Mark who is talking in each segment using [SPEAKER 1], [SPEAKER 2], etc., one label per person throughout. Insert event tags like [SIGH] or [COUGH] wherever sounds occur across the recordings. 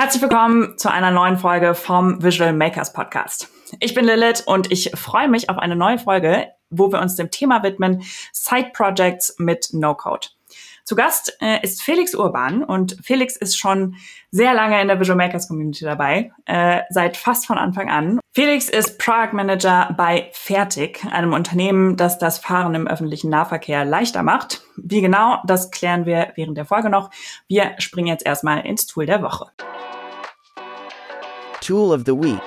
[SPEAKER 1] Herzlich willkommen zu einer neuen Folge vom Visual Makers Podcast. Ich bin Lilith und ich freue mich auf eine neue Folge, wo wir uns dem Thema widmen Side Projects mit No Code. Zu Gast äh, ist Felix Urban und Felix ist schon sehr lange in der Visual Makers Community dabei, äh, seit fast von Anfang an. Felix ist Product Manager bei Fertig, einem Unternehmen, das das Fahren im öffentlichen Nahverkehr leichter macht. Wie genau, das klären wir während der Folge noch. Wir springen jetzt erstmal ins Tool der Woche.
[SPEAKER 2] Tool of the Week.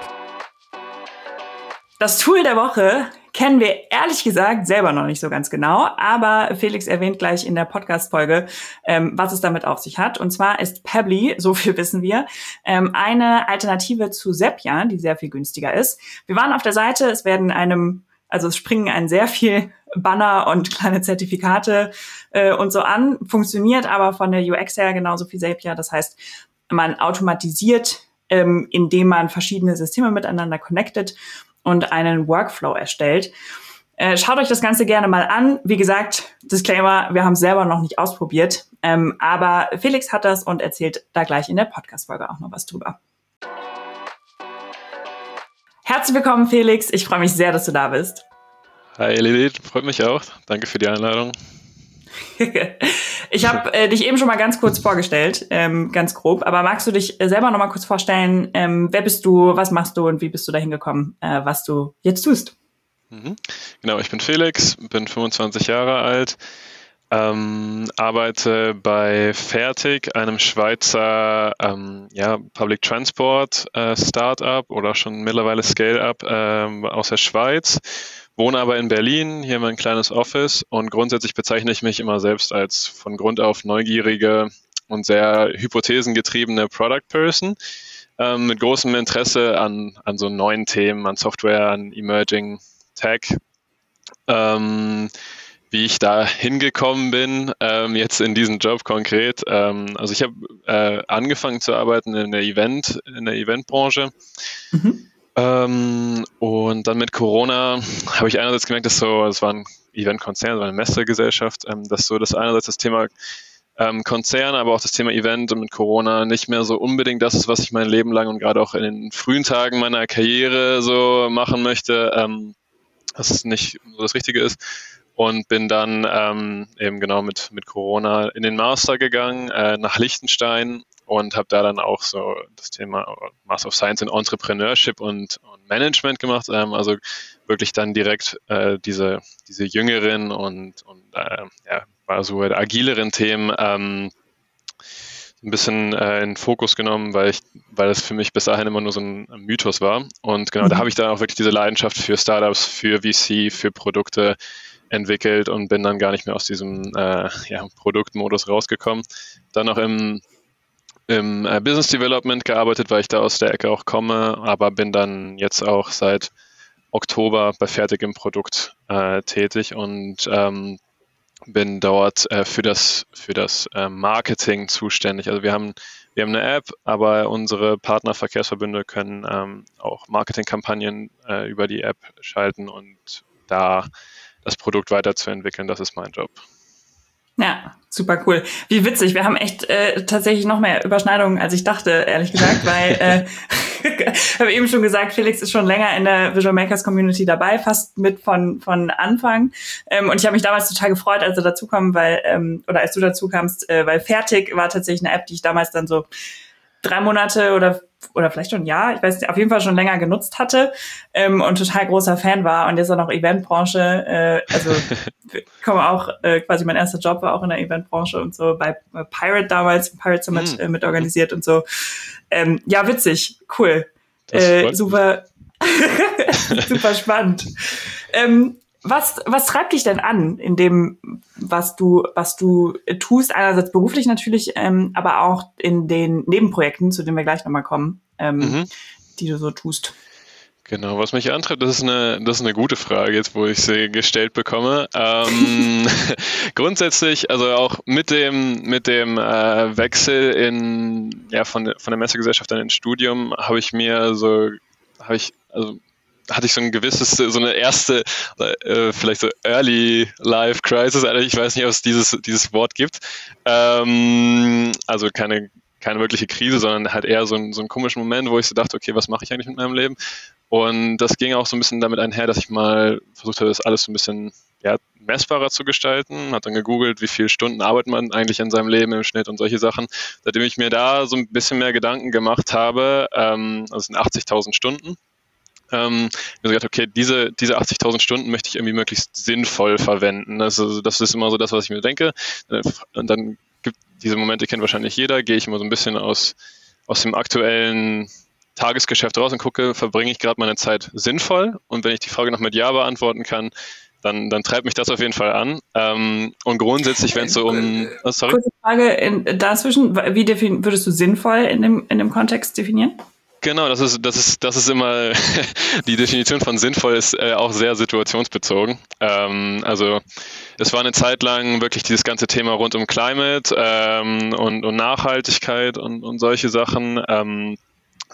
[SPEAKER 1] Das Tool der Woche kennen wir ehrlich gesagt selber noch nicht so ganz genau, aber Felix erwähnt gleich in der Podcast-Folge, ähm, was es damit auf sich hat. Und zwar ist Pebbly, so viel wissen wir, ähm, eine Alternative zu Zapier, die sehr viel günstiger ist. Wir waren auf der Seite, es werden einem, also es springen ein sehr viel Banner und kleine Zertifikate äh, und so an, funktioniert aber von der UX her genauso wie Zapier. Das heißt, man automatisiert, ähm, indem man verschiedene Systeme miteinander connectet und einen Workflow erstellt. Äh, schaut euch das Ganze gerne mal an. Wie gesagt, Disclaimer, wir haben es selber noch nicht ausprobiert, ähm, aber Felix hat das und erzählt da gleich in der Podcast-Folge auch noch was drüber. Herzlich willkommen, Felix. Ich freue mich sehr, dass du da bist.
[SPEAKER 3] Hi, Lilith. Freut mich auch. Danke für die Einladung. [LAUGHS]
[SPEAKER 1] ich habe äh, dich eben schon mal ganz kurz vorgestellt, ähm, ganz grob. Aber magst du dich äh, selber noch mal kurz vorstellen? Ähm, wer bist du? Was machst du? Und wie bist du dahin gekommen, äh, was du jetzt tust?
[SPEAKER 3] Mhm. Genau, ich bin Felix, bin 25 Jahre alt, ähm, arbeite bei Fertig, einem Schweizer ähm, ja, Public Transport äh, Startup oder schon mittlerweile Scale-up äh, aus der Schweiz wohne aber in Berlin, hier mein kleines Office und grundsätzlich bezeichne ich mich immer selbst als von Grund auf neugierige und sehr hypothesengetriebene Product Person ähm, mit großem Interesse an, an so neuen Themen, an Software, an Emerging Tech. Ähm, wie ich da hingekommen bin, ähm, jetzt in diesen Job konkret. Ähm, also ich habe äh, angefangen zu arbeiten in der Event, in der Eventbranche. Mhm. Ähm, und dann mit Corona habe ich einerseits gemerkt, dass so, es war ein Eventkonzern, es war eine Messegesellschaft, ähm, dass so das einerseits das Thema ähm, Konzern, aber auch das Thema Event und mit Corona nicht mehr so unbedingt das ist, was ich mein Leben lang und gerade auch in den frühen Tagen meiner Karriere so machen möchte, ähm, dass es nicht so das Richtige ist. Und bin dann ähm, eben genau mit, mit Corona in den Master gegangen, äh, nach Liechtenstein und habe da dann auch so das Thema Master of Science in Entrepreneurship und, und Management gemacht. Ähm, also wirklich dann direkt äh, diese, diese jüngeren und, und äh, ja, war so agileren Themen ähm, ein bisschen äh, in Fokus genommen, weil ich, weil das für mich bis dahin immer nur so ein Mythos war. Und genau, mhm. da habe ich dann auch wirklich diese Leidenschaft für Startups, für VC, für Produkte entwickelt und bin dann gar nicht mehr aus diesem äh, ja, Produktmodus rausgekommen. Dann noch im im äh, Business Development gearbeitet, weil ich da aus der Ecke auch komme, aber bin dann jetzt auch seit Oktober bei fertigem Produkt äh, tätig und ähm, bin dort äh, für das, für das äh, Marketing zuständig. Also wir haben, wir haben eine App, aber unsere Partnerverkehrsverbünde können ähm, auch Marketingkampagnen äh, über die App schalten und da das Produkt weiterzuentwickeln. Das ist mein Job.
[SPEAKER 1] Ja, super cool. Wie witzig. Wir haben echt äh, tatsächlich noch mehr Überschneidungen, als ich dachte, ehrlich gesagt, weil äh, [LAUGHS] ich habe eben schon gesagt, Felix ist schon länger in der Visual Makers Community dabei, fast mit von von Anfang. Ähm, und ich habe mich damals total gefreut, als er dazu kam, weil ähm, oder als du dazu kamst, äh, weil fertig war tatsächlich eine App, die ich damals dann so drei Monate oder oder vielleicht schon ein Jahr, ich weiß nicht, auf jeden Fall schon länger genutzt hatte ähm, und total großer Fan war und jetzt auch noch Eventbranche, äh, also [LAUGHS] komme auch, äh, quasi mein erster Job war auch in der Eventbranche und so bei, bei Pirate damals, Pirate Summit mm. äh, mit organisiert und so. Ähm, ja, witzig, cool. Äh, super, [LAUGHS] super spannend. Ähm, was, was treibt dich denn an in dem, was du, was du tust? Einerseits beruflich natürlich, ähm, aber auch in den Nebenprojekten, zu denen wir gleich nochmal kommen, ähm, mhm. die du so tust.
[SPEAKER 3] Genau, was mich antreibt, das ist eine, das ist eine gute Frage, jetzt wo ich sie gestellt bekomme. Ähm, [LAUGHS] grundsätzlich, also auch mit dem, mit dem äh, Wechsel in, ja, von, von der Messegesellschaft dann ins Studium, habe ich mir so, habe ich, also hatte ich so ein gewisses, so eine erste, äh, vielleicht so Early Life Crisis. Also ich weiß nicht, ob es dieses, dieses Wort gibt. Ähm, also keine keine wirkliche Krise, sondern halt eher so ein, so ein komischen Moment, wo ich so dachte, okay, was mache ich eigentlich mit meinem Leben? Und das ging auch so ein bisschen damit einher, dass ich mal versucht habe, das alles so ein bisschen ja, messbarer zu gestalten. Hat dann gegoogelt, wie viele Stunden arbeitet man eigentlich in seinem Leben im Schnitt und solche Sachen. Seitdem ich mir da so ein bisschen mehr Gedanken gemacht habe, ähm, also sind 80.000 Stunden, ähm, mir gesagt, okay, diese, diese 80.000 Stunden möchte ich irgendwie möglichst sinnvoll verwenden. Also das ist immer so das, was ich mir denke. Äh, und dann gibt diese Momente, kennt wahrscheinlich jeder, gehe ich immer so ein bisschen aus, aus dem aktuellen Tagesgeschäft raus und gucke, verbringe ich gerade meine Zeit sinnvoll? Und wenn ich die Frage noch mit Ja beantworten kann, dann, dann treibt mich das auf jeden Fall an. Ähm, und grundsätzlich, wenn es so um.
[SPEAKER 1] Oh, sorry. Kurze Frage in, dazwischen, wie würdest du sinnvoll in dem, in dem Kontext definieren?
[SPEAKER 3] Genau, das ist, das ist, das ist immer [LAUGHS] die Definition von sinnvoll ist äh, auch sehr situationsbezogen. Ähm, also es war eine Zeit lang wirklich dieses ganze Thema rund um Climate ähm, und, und, Nachhaltigkeit und, und solche Sachen. Ähm,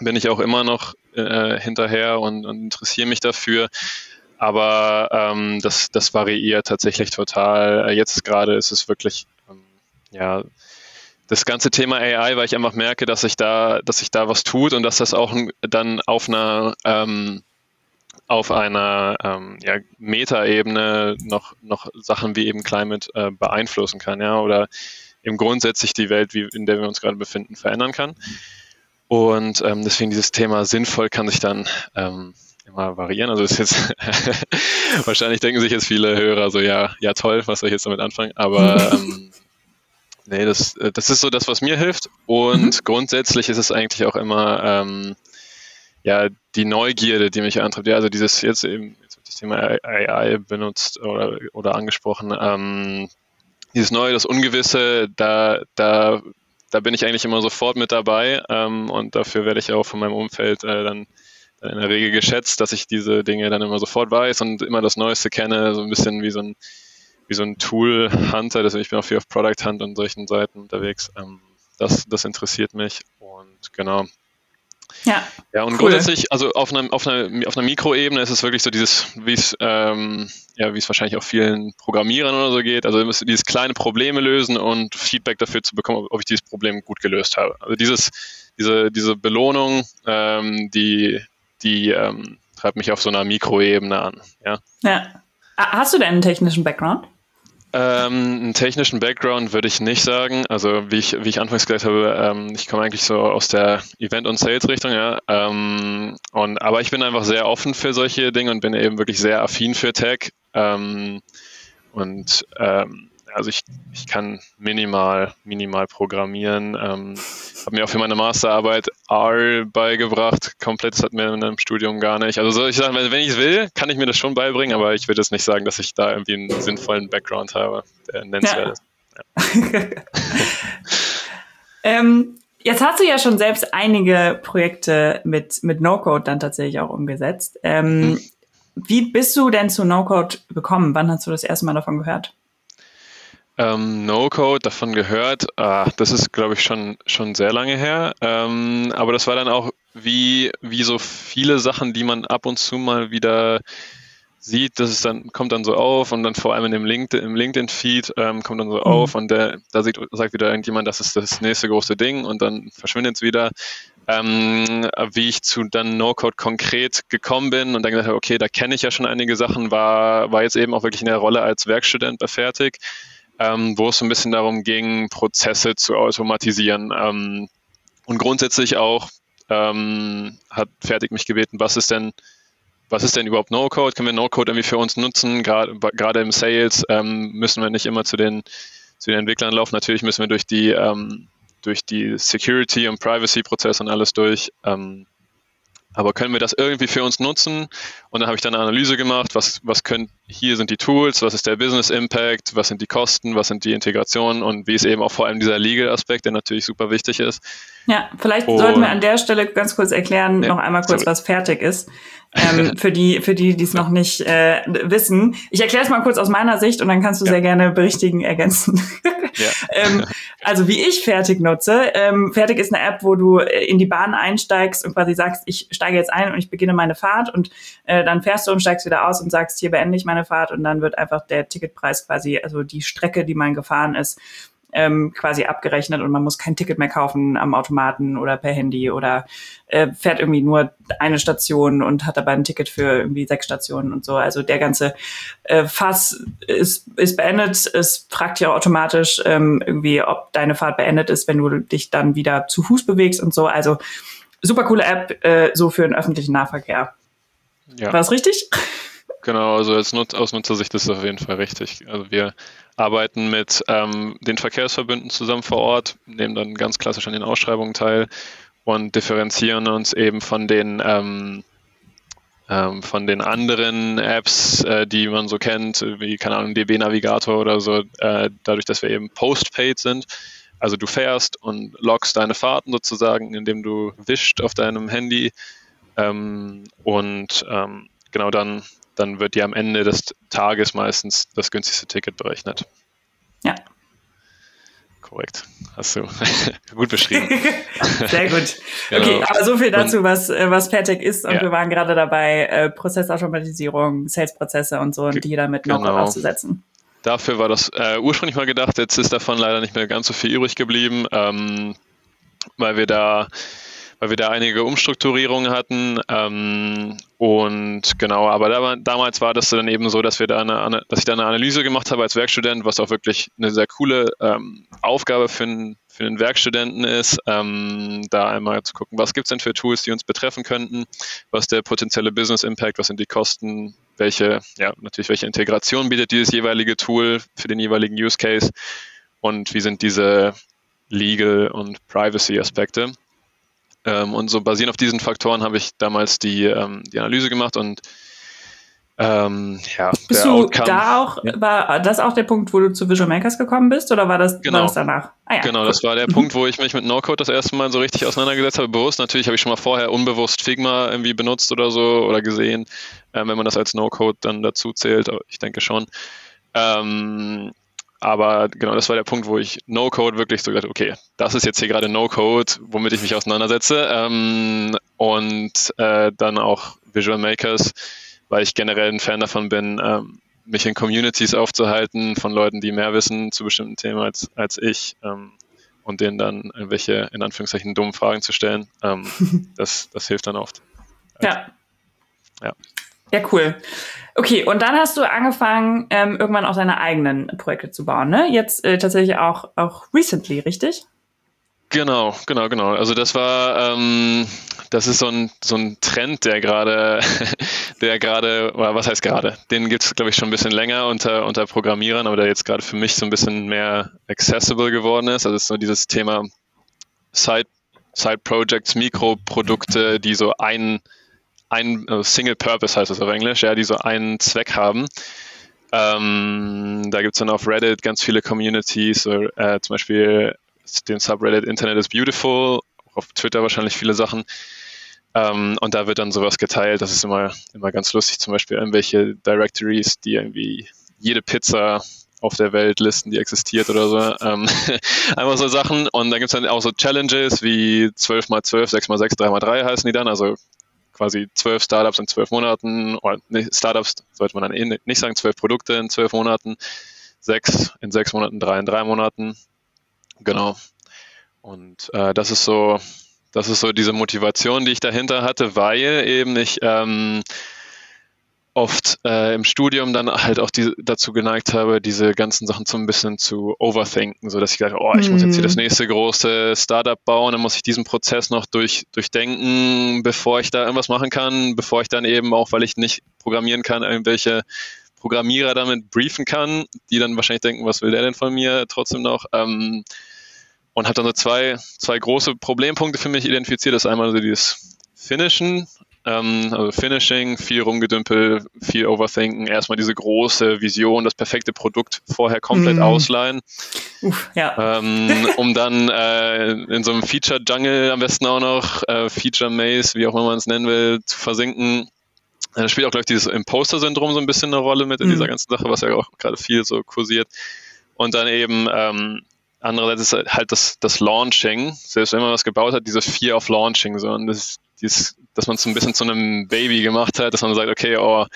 [SPEAKER 3] bin ich auch immer noch äh, hinterher und, und interessiere mich dafür. Aber ähm, das, das variiert tatsächlich total. Äh, jetzt gerade ist es wirklich ähm, ja das ganze Thema AI, weil ich einfach merke, dass sich da, dass sich da was tut und dass das auch dann auf einer ähm, auf einer ähm, ja, Metaebene noch, noch Sachen wie eben Climate äh, beeinflussen kann, ja, oder eben grundsätzlich die Welt, wie, in der wir uns gerade befinden, verändern kann. Und ähm, deswegen dieses Thema sinnvoll kann sich dann ähm, immer variieren. Also ist jetzt [LAUGHS] wahrscheinlich denken sich jetzt viele Hörer so, ja, ja toll, was soll ich jetzt damit anfangen? Aber [LAUGHS] ähm, Nee, das, äh, das ist so das, was mir hilft. Und mhm. grundsätzlich ist es eigentlich auch immer ähm, ja, die Neugierde, die mich antreibt. Ja, also dieses jetzt eben jetzt das Thema AI benutzt oder, oder angesprochen. Ähm, dieses Neue, das Ungewisse, da, da, da bin ich eigentlich immer sofort mit dabei ähm, und dafür werde ich auch von meinem Umfeld äh, dann, dann in der Regel geschätzt, dass ich diese Dinge dann immer sofort weiß und immer das Neueste kenne, so ein bisschen wie so ein wie so ein Tool-Hunter, also ich bin auch viel auf Product Hunt und solchen Seiten unterwegs. Ähm, das, das interessiert mich und genau.
[SPEAKER 1] Ja,
[SPEAKER 3] ja und cool. grundsätzlich, also auf einer, auf einer, auf einer Mikroebene ist es wirklich so dieses, wie es, ähm, ja, wie es wahrscheinlich auch vielen Programmierern oder so geht, also dieses kleine Probleme lösen und Feedback dafür zu bekommen, ob ich dieses Problem gut gelöst habe. Also dieses, diese, diese Belohnung, ähm, die, die ähm, treibt mich auf so einer Mikroebene an. Ja.
[SPEAKER 1] ja. Hast du denn einen technischen Background?
[SPEAKER 3] Ähm, einen technischen Background würde ich nicht sagen. Also wie ich, wie ich anfangs gesagt habe, ähm, ich komme eigentlich so aus der Event- und Sales-Richtung, ja. Ähm, und, aber ich bin einfach sehr offen für solche Dinge und bin eben wirklich sehr affin für Tech. Ähm, und ähm, also ich, ich kann minimal, minimal programmieren. Ähm, habe mir auch für meine Masterarbeit R beigebracht. Komplett, das hat mir in einem Studium gar nicht. Also soll ich sagen, wenn ich es will, kann ich mir das schon beibringen, aber ich würde jetzt nicht sagen, dass ich da irgendwie einen sinnvollen Background habe, der nennenswert ist. Ja. [LAUGHS]
[SPEAKER 1] ähm, jetzt hast du ja schon selbst einige Projekte mit, mit No-Code dann tatsächlich auch umgesetzt. Ähm, mhm. Wie bist du denn zu No-Code gekommen? Wann hast du das erste Mal davon gehört?
[SPEAKER 3] Ähm, No-Code, davon gehört, ah, das ist, glaube ich, schon, schon sehr lange her. Ähm, aber das war dann auch wie, wie so viele Sachen, die man ab und zu mal wieder sieht, das ist dann, kommt dann so auf und dann vor allem in dem LinkedIn, im LinkedIn-Feed ähm, kommt dann so mhm. auf und der, da sieht, sagt wieder irgendjemand, das ist das nächste große Ding und dann verschwindet es wieder. Ähm, wie ich zu dann No-Code konkret gekommen bin und dann gesagt habe, okay, da kenne ich ja schon einige Sachen, war, war jetzt eben auch wirklich in der Rolle als Werkstudent bei Fertig ähm, wo es so ein bisschen darum ging, Prozesse zu automatisieren. Ähm, und grundsätzlich auch ähm, hat Fertig mich gebeten, was ist denn, was ist denn überhaupt No-Code? Können wir No-Code irgendwie für uns nutzen? Gerade im Sales ähm, müssen wir nicht immer zu den, zu den Entwicklern laufen. Natürlich müssen wir durch die, ähm, durch die Security- und Privacy-Prozesse und alles durch. Ähm, aber können wir das irgendwie für uns nutzen? Und dann habe ich dann eine Analyse gemacht, was, was können, hier sind die Tools, was ist der Business Impact, was sind die Kosten, was sind die Integrationen und wie ist eben auch vor allem dieser Legal-Aspekt, der natürlich super wichtig ist.
[SPEAKER 1] Ja, vielleicht und, sollten wir an der Stelle ganz kurz erklären, ja, noch einmal kurz, sorry. was fertig ist [LAUGHS] ähm, für die, für die, die es noch nicht äh, wissen. Ich erkläre es mal kurz aus meiner Sicht und dann kannst du ja. sehr gerne berichtigen, ergänzen. Ja. [LAUGHS] ähm, also wie ich Fertig nutze. Ähm, Fertig ist eine App, wo du äh, in die Bahn einsteigst und quasi sagst, ich steige jetzt ein und ich beginne meine Fahrt und äh, dann fährst du und steigst wieder aus und sagst, hier beende ich meine Fahrt und dann wird einfach der Ticketpreis quasi, also die Strecke, die man gefahren ist, ähm, quasi abgerechnet und man muss kein Ticket mehr kaufen am Automaten oder per Handy oder äh, fährt irgendwie nur eine Station und hat dabei ein Ticket für irgendwie sechs Stationen und so. Also der ganze äh, Fass ist, ist beendet. Es fragt ja automatisch ähm, irgendwie, ob deine Fahrt beendet ist, wenn du dich dann wieder zu Fuß bewegst und so. Also super coole App, äh, so für den öffentlichen Nahverkehr. Ja. War es richtig?
[SPEAKER 3] Genau, also als Nut aus Nutzersicht ist es auf jeden Fall richtig. Also wir arbeiten mit ähm, den Verkehrsverbünden zusammen vor Ort, nehmen dann ganz klassisch an den Ausschreibungen teil und differenzieren uns eben von den ähm, ähm, von den anderen Apps, äh, die man so kennt, wie keine Ahnung DB Navigator oder so, äh, dadurch, dass wir eben postpaid sind. Also du fährst und loggst deine Fahrten sozusagen, indem du wischt auf deinem Handy ähm, und ähm, genau dann dann wird dir am Ende des Tages meistens das günstigste Ticket berechnet.
[SPEAKER 1] Ja.
[SPEAKER 3] Korrekt. Hast du [LAUGHS] gut beschrieben. [LAUGHS]
[SPEAKER 1] Sehr gut. genau. Okay, aber so viel dazu, was, äh, was Pertec ist. Und ja. wir waren gerade dabei, äh, Prozessautomatisierung, Sales-Prozesse und so und die damit noch genau. aufzusetzen.
[SPEAKER 3] Dafür war das äh, ursprünglich mal gedacht, jetzt ist davon leider nicht mehr ganz so viel übrig geblieben, ähm, weil wir da weil wir da einige Umstrukturierungen hatten. Ähm, und genau, aber da, damals war das dann eben so, dass wir da eine, dass ich da eine Analyse gemacht habe als Werkstudent, was auch wirklich eine sehr coole ähm, Aufgabe für einen, für einen Werkstudenten ist, ähm, da einmal zu gucken, was gibt es denn für Tools, die uns betreffen könnten, was der potenzielle Business Impact, was sind die Kosten, welche, ja, natürlich welche Integration bietet dieses jeweilige Tool für den jeweiligen Use Case und wie sind diese Legal und Privacy Aspekte. Ähm, und so basierend auf diesen Faktoren habe ich damals die, ähm, die Analyse gemacht und ähm, ja,
[SPEAKER 1] bist du Outcome, da auch, ja. war das auch der Punkt, wo du zu Visual Makers gekommen bist oder war das,
[SPEAKER 3] genau. war
[SPEAKER 1] das danach?
[SPEAKER 3] Ah, ja, genau, cool. das war der mhm. Punkt, wo ich mich mit No-Code das erste Mal so richtig auseinandergesetzt habe. Bewusst natürlich habe ich schon mal vorher unbewusst Figma irgendwie benutzt oder so oder gesehen, äh, wenn man das als No-Code dann dazu zählt, ich denke schon. Ähm, aber genau, das war der Punkt, wo ich No-Code wirklich so gesagt okay, das ist jetzt hier gerade No-Code, womit ich mich auseinandersetze. Ähm, und äh, dann auch Visual Makers, weil ich generell ein Fan davon bin, ähm, mich in Communities aufzuhalten von Leuten, die mehr wissen zu bestimmten Themen als, als ich ähm, und denen dann irgendwelche, in Anführungszeichen, dummen Fragen zu stellen. Ähm, [LAUGHS] das, das hilft dann oft.
[SPEAKER 1] Ja. Ja. Ja, cool. Okay, und dann hast du angefangen, ähm, irgendwann auch deine eigenen Projekte zu bauen, ne? Jetzt äh, tatsächlich auch, auch recently, richtig?
[SPEAKER 3] Genau, genau, genau. Also das war, ähm, das ist so ein, so ein Trend, der gerade, [LAUGHS] der gerade, oder was heißt gerade, den gibt es, glaube ich, schon ein bisschen länger unter, unter Programmierern, aber der jetzt gerade für mich so ein bisschen mehr accessible geworden ist. Also es ist so dieses Thema Side, Side Projects, Mikroprodukte, die so ein ein äh, Single Purpose heißt es auf Englisch, ja, die so einen Zweck haben. Ähm, da gibt es dann auf Reddit ganz viele Communities, äh, zum Beispiel den Subreddit Internet is Beautiful, auf Twitter wahrscheinlich viele Sachen. Ähm, und da wird dann sowas geteilt. Das ist immer, immer ganz lustig. Zum Beispiel irgendwelche Directories, die irgendwie jede Pizza auf der Welt listen, die existiert oder so. Ähm, [LAUGHS] einfach so Sachen. Und da gibt es dann auch so Challenges wie 12x12, 6x6, 3x3 heißen die dann. Also quasi zwölf Startups in zwölf Monaten, oder Startups sollte man dann eh nicht sagen, zwölf Produkte in zwölf Monaten, sechs in sechs Monaten, drei in drei Monaten. Genau. Und äh, das ist so, das ist so diese Motivation, die ich dahinter hatte, weil eben ich ähm, oft äh, im Studium dann halt auch die, dazu geneigt habe, diese ganzen Sachen so ein bisschen zu overthinken, so dass ich gedacht, oh, ich mhm. muss jetzt hier das mhm. nächste große Startup bauen, dann muss ich diesen Prozess noch durch, durchdenken, bevor ich da irgendwas machen kann, bevor ich dann eben auch, weil ich nicht programmieren kann, irgendwelche Programmierer damit briefen kann, die dann wahrscheinlich denken, was will der denn von mir trotzdem noch? Ähm, und habe dann so zwei, zwei große Problempunkte für mich identifiziert. Das ist einmal so dieses Finishen, ähm, also Finishing, viel rumgedümpel, viel Overthinken, erstmal diese große Vision, das perfekte Produkt vorher komplett mm. ausleihen.
[SPEAKER 1] Uff, ja.
[SPEAKER 3] ähm, um dann äh, in so einem Feature-Jungle am besten auch noch, äh, Feature-Maze, wie auch immer man es nennen will, zu versinken. Da spielt auch, glaube ich, dieses Imposter-Syndrom so ein bisschen eine Rolle mit in mm. dieser ganzen Sache, was ja auch gerade viel so kursiert. Und dann eben ähm, andererseits ist halt das, das Launching, selbst wenn man was gebaut hat, diese Fear of Launching, so, und das, dieses, dass man es ein bisschen zu einem Baby gemacht hat, dass man sagt, okay, oh,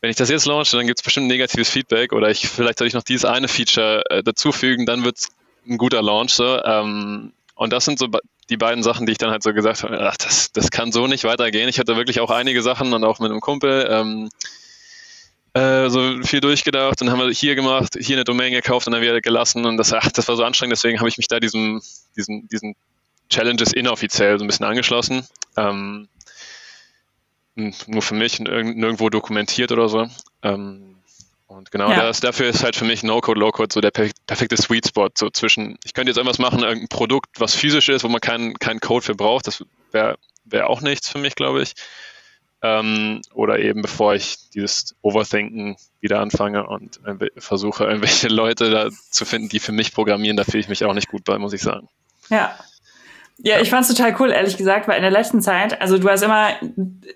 [SPEAKER 3] wenn ich das jetzt launche, dann gibt es bestimmt negatives Feedback oder ich vielleicht soll ich noch dieses eine Feature äh, dazufügen, dann wird es ein guter Launch. So. Ähm, und das sind so die beiden Sachen, die ich dann halt so gesagt habe, ach, das, das kann so nicht weitergehen. Ich hatte wirklich auch einige Sachen und auch mit einem Kumpel ähm, äh, so viel durchgedacht und haben wir hier gemacht, hier eine Domain gekauft und dann wieder gelassen und das, ach, das war so anstrengend, deswegen habe ich mich da diesem, diesen, diesen Challenges inoffiziell so ein bisschen angeschlossen. Ähm, nur für mich nirgendwo dokumentiert oder so. Ähm, und genau ja. das, dafür ist halt für mich No-Code, Low-Code so der perfekte Sweet Spot. So zwischen, ich könnte jetzt irgendwas machen, irgendein Produkt, was physisch ist, wo man keinen keinen Code für braucht. Das wäre wär auch nichts für mich, glaube ich. Ähm, oder eben bevor ich dieses Overthinken wieder anfange und versuche, [LAUGHS] irgendwelche Leute da zu finden, die für mich programmieren, da fühle ich mich auch nicht gut bei, muss ich sagen.
[SPEAKER 1] Ja, ja, ich fand's total cool, ehrlich gesagt, weil in der letzten Zeit, also du hast immer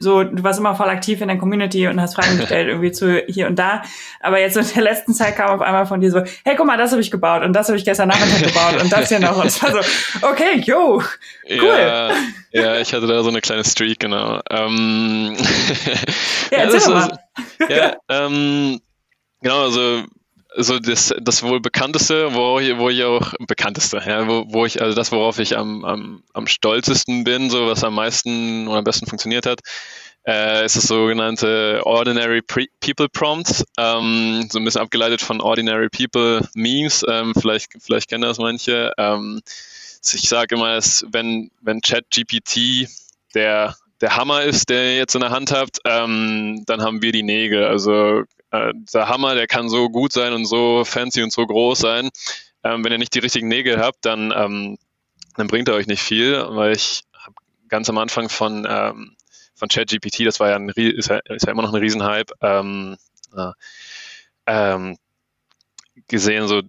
[SPEAKER 1] so, du warst immer voll aktiv in der Community und hast Fragen gestellt [LAUGHS] irgendwie zu hier und da. Aber jetzt in der letzten Zeit kam auf einmal von dir so, hey, guck mal, das habe ich gebaut und das habe ich gestern Nachmittag gebaut und das hier noch. Und es war so, okay, yo, cool.
[SPEAKER 3] Ja, ja, ich hatte da so eine kleine Streak, genau. Ähm,
[SPEAKER 1] ja, [LAUGHS] erzähl ja, mal. [LAUGHS]
[SPEAKER 3] ja, ähm, genau, also so das, das wohl bekannteste, wo wo ich auch bekannteste, ja, wo, wo ich, also das, worauf ich am, am, am stolzesten bin, so was am meisten oder am besten funktioniert hat, äh, ist das sogenannte Ordinary People Prompt, ähm, so ein bisschen abgeleitet von Ordinary People Memes, ähm, vielleicht, vielleicht kennen das manche. Ähm, ich sage immer, dass wenn, wenn ChatGPT der der Hammer ist, der ihr jetzt in der Hand habt, ähm, dann haben wir die Nägel. Also äh, der Hammer, der kann so gut sein und so fancy und so groß sein. Ähm, wenn ihr nicht die richtigen Nägel habt, dann, ähm, dann bringt er euch nicht viel, weil ich habe ganz am Anfang von, ähm, von ChatGPT, das war ja, ein, ist ja, ist ja immer noch ein Riesenhype, ähm, äh, gesehen, so,